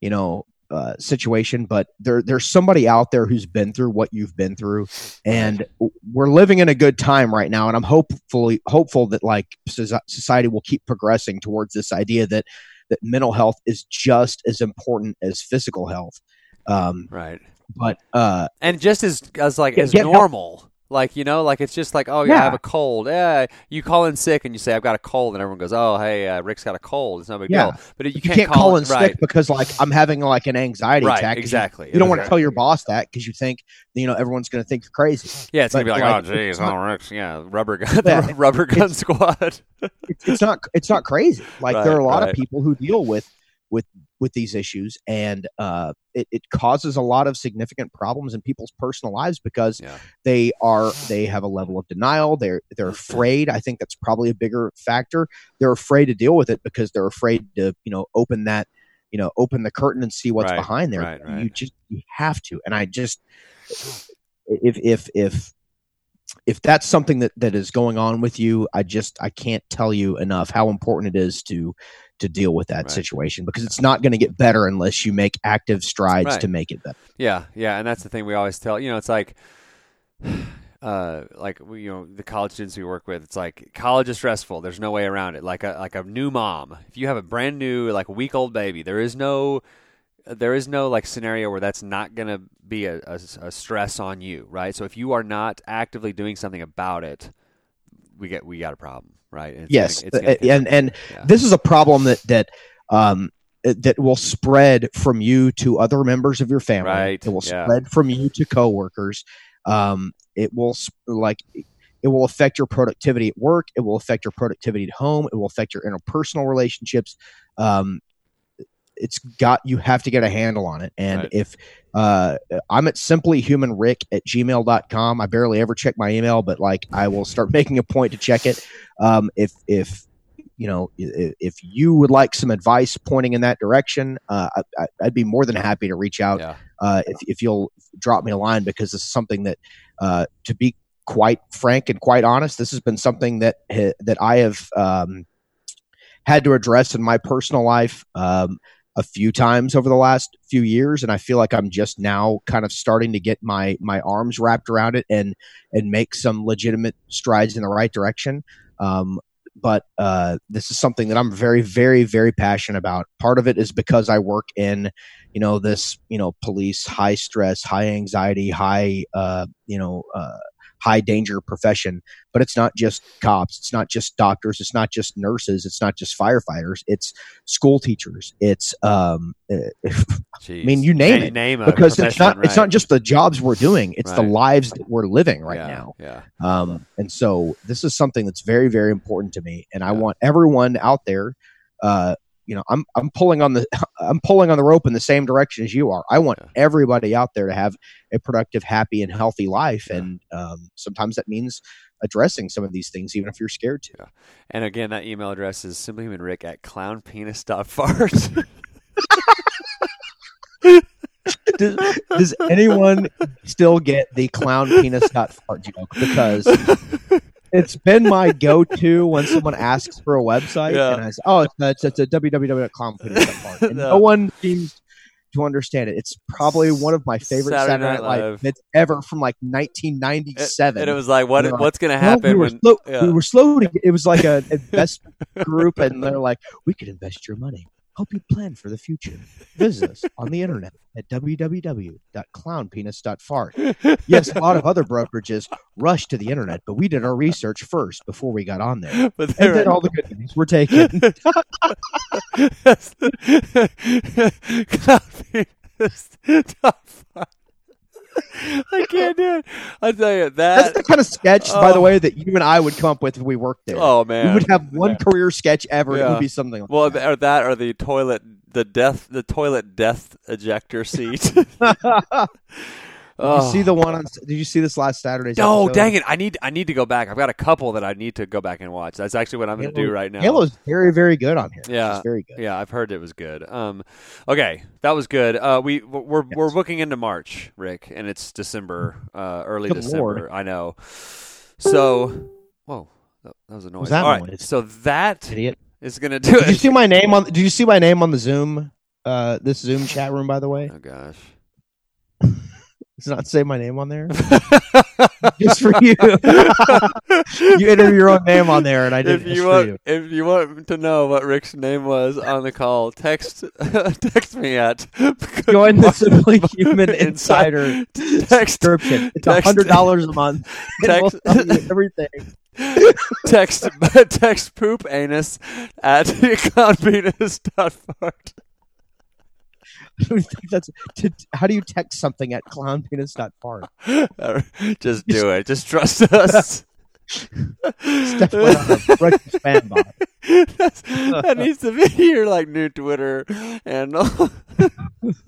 you know, uh, situation, but there there's somebody out there who's been through what you've been through, and we're living in a good time right now. And I'm hopefully hopeful that like society will keep progressing towards this idea that that mental health is just as important as physical health. Um, right. but uh, And just as as like as get help. normal. Like you know, like it's just like oh yeah, I have a cold. Yeah, you call in sick and you say I've got a cold, and everyone goes oh hey uh, Rick's got a cold. It's no big Yeah. deal. But you you can't, can't, call in right. sick because like I'm having like an anxiety Right, attack. 'cause you- exactly. You, don't want to tell your boss that because you think you know everyone's going to think you're crazy. Yeah, it's gonna be like, like, oh, geez, oh, Rick's, yeah, rubber gun, Yeah, [LAUGHS] rubber gun squad. it's, it's not it's not crazy. Like Right, there are a lot of people who deal with with with these issues, and uh, it, it causes a lot of significant problems in people's personal lives because Yeah. they are they have a level of denial. They're they're afraid. I think that's probably a bigger factor. They're afraid to deal with it because they're afraid to you know open that you know open the curtain and see what's Right, behind there. right, right. You just you have to, and I just if if if if that's something that that is going on with you i just i can't tell you enough how important it is to to deal with that Right. situation because it's not going to get better unless you make active strides Right. to make it better Yeah, yeah, and that's the thing we always tell. You know, it's like, [SIGHS] uh, like you know, the college students we work with. It's like college is stressful. There's no way around it. Like a like a new mom. If you have a brand new like a week old baby, there is no. There is no like scenario where that's not going to be a, a, a stress on you, right? So if you are not actively doing something about it, we get we got a problem, right? It's yes gonna- it's gonna and and yeah. this is a problem that that um that will spread from you to other members of your family Right, it will yeah. spread from you to coworkers um it will like it will affect your productivity at work it will affect your productivity at home it will affect your interpersonal relationships um it's got you have to get a handle on it. And Right. if uh i'm at simplyhumanrick at gmail.com i barely ever check my email but like i will start [LAUGHS] making a point to check it. Um if if you know if you would like some advice pointing in that direction uh I, i'd be more than happy to reach out yeah, uh if, if you'll drop me a line because this is something that uh to be quite frank and quite honest this has been something that that i have um had to address in my personal life. Um a few times over the last few years and i feel like i'm just now kind of starting to get my my arms wrapped around it and and make some legitimate strides in the right direction Um, but uh, this is something that I'm very, very, very passionate about. Part of it is because I work in, you know, this, you know, police high stress, high anxiety, high, uh, you know, uh, high danger profession. But it's not just cops. It's not just doctors. It's not just nurses. It's not just firefighters. It's school teachers. It's, um, [LAUGHS] I mean, you name it. Name because it's not profession, it's not just the jobs we're doing it's the lives that we're living right yeah, now Yeah. um, and so this is something that's very very important to me and i want everyone out there uh, you know i'm i'm pulling on the [LAUGHS] i'm pulling on the rope in the same direction as you are i want Yeah. everybody out there to have a productive happy and healthy life Yeah. and um, sometimes that means addressing some of these things even if you're scared to And again, that email address is simplyhumanrick at clownpenis.fart. [LAUGHS] does, does anyone still get the clown penis dot fart joke because [LAUGHS] it's been my go-to when someone asks for a website Yeah. and I say, "Oh, it's a, it's, it's a www.clownpenis.fart." [LAUGHS] And No. no one seems to understand it. It's probably one of my favorite Saturday Saturday, Night Night Live bits ever from like 1997. and it was like, what? What's going to Well, happen we were when? slow, yeah. we were slow to. It was like an investment group, and they're like, "We could invest your money, help you plan for the future. Visit us on the internet at www.clownpenis.fart." Yes, a lot of other brokerages rushed to the internet, but we did our research first before we got on there, but and then all the good things were taken. [LAUGHS] [LAUGHS] I can't do it. I tell you that. That's the kind of sketch, by the Oh. way, that you and I would come up with if we worked there. Oh man, we would have one career sketch ever. It would be something like Well, that. or that, or the toilet, the death, the toilet death ejector seat. [LAUGHS] [LAUGHS] Did you see the one on? Did you see this last Saturday? No, episode? Oh, dang it! I need I need to go back. I've got a couple that I need to go back and watch. That's actually what I'm going to do right now. Halo's very, very good on here. Yeah. Very good. Yeah, I've heard it was good. Um, okay, that was good. Uh, we we're we're booking into March, Rick, and it's December, uh, early Good December. Lord. I know. So, whoa, that, that was annoying. was that All right, so that Idiot. is going to do Did you see my name on? Did you see my name on the Zoom? Uh, this Zoom chat room, by the way, Oh gosh. Does not say my name on there. [LAUGHS] Just for you. [LAUGHS] you enter your own name on there, and I did if you want, you. if you want to know what Rick's name was on the call, text [LAUGHS] text me at Join the Simply Human Insider Text subscription. It's text- hundred dollars a month. and we'll text- everything. text text poop anus at clownpenis.fart. I don't think that's. To, how do you text something at clownpenis.fart? [LAUGHS] Just [LAUGHS] do it. Just trust us. It's definitely not a direct spam bot. [LAUGHS] That needs to be your like new Twitter handle.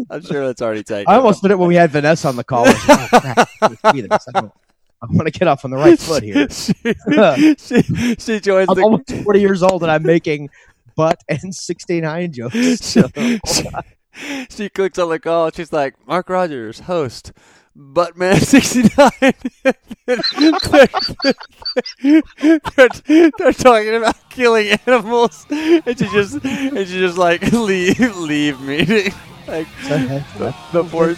I'm sure that's already taken. I almost did it when we had Vanessa on the call. I was like, oh, I can't see this. I, don't- I want to get off on the right foot here. she, she, she joins I'm the almost 40 years old and I'm making butt and 69 jokes. So, she, [LAUGHS] she clicks on the call. She's like, Mark Rogers, host, Buttman69. [LAUGHS] [LAUGHS] they're, they're talking about killing animals. And she just, and she just like, leave, leave meeting. Like, before,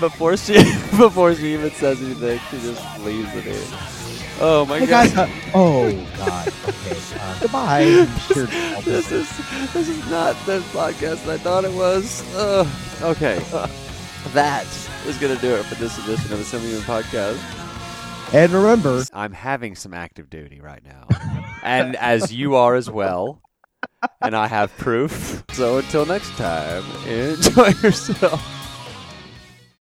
before she, before she even says anything, she just leaves the meeting. Oh my Hey god. guys, uh, oh god. Okay. Uh, goodbye. [LAUGHS] Sure this is this is not the podcast I thought it was. Ugh. okay, [LAUGHS] that is gonna do it for this edition of the Human Podcast. And remember, I'm having some active duty right now, and as you are as well, and I have proof. So until next time, enjoy [LAUGHS] yourself.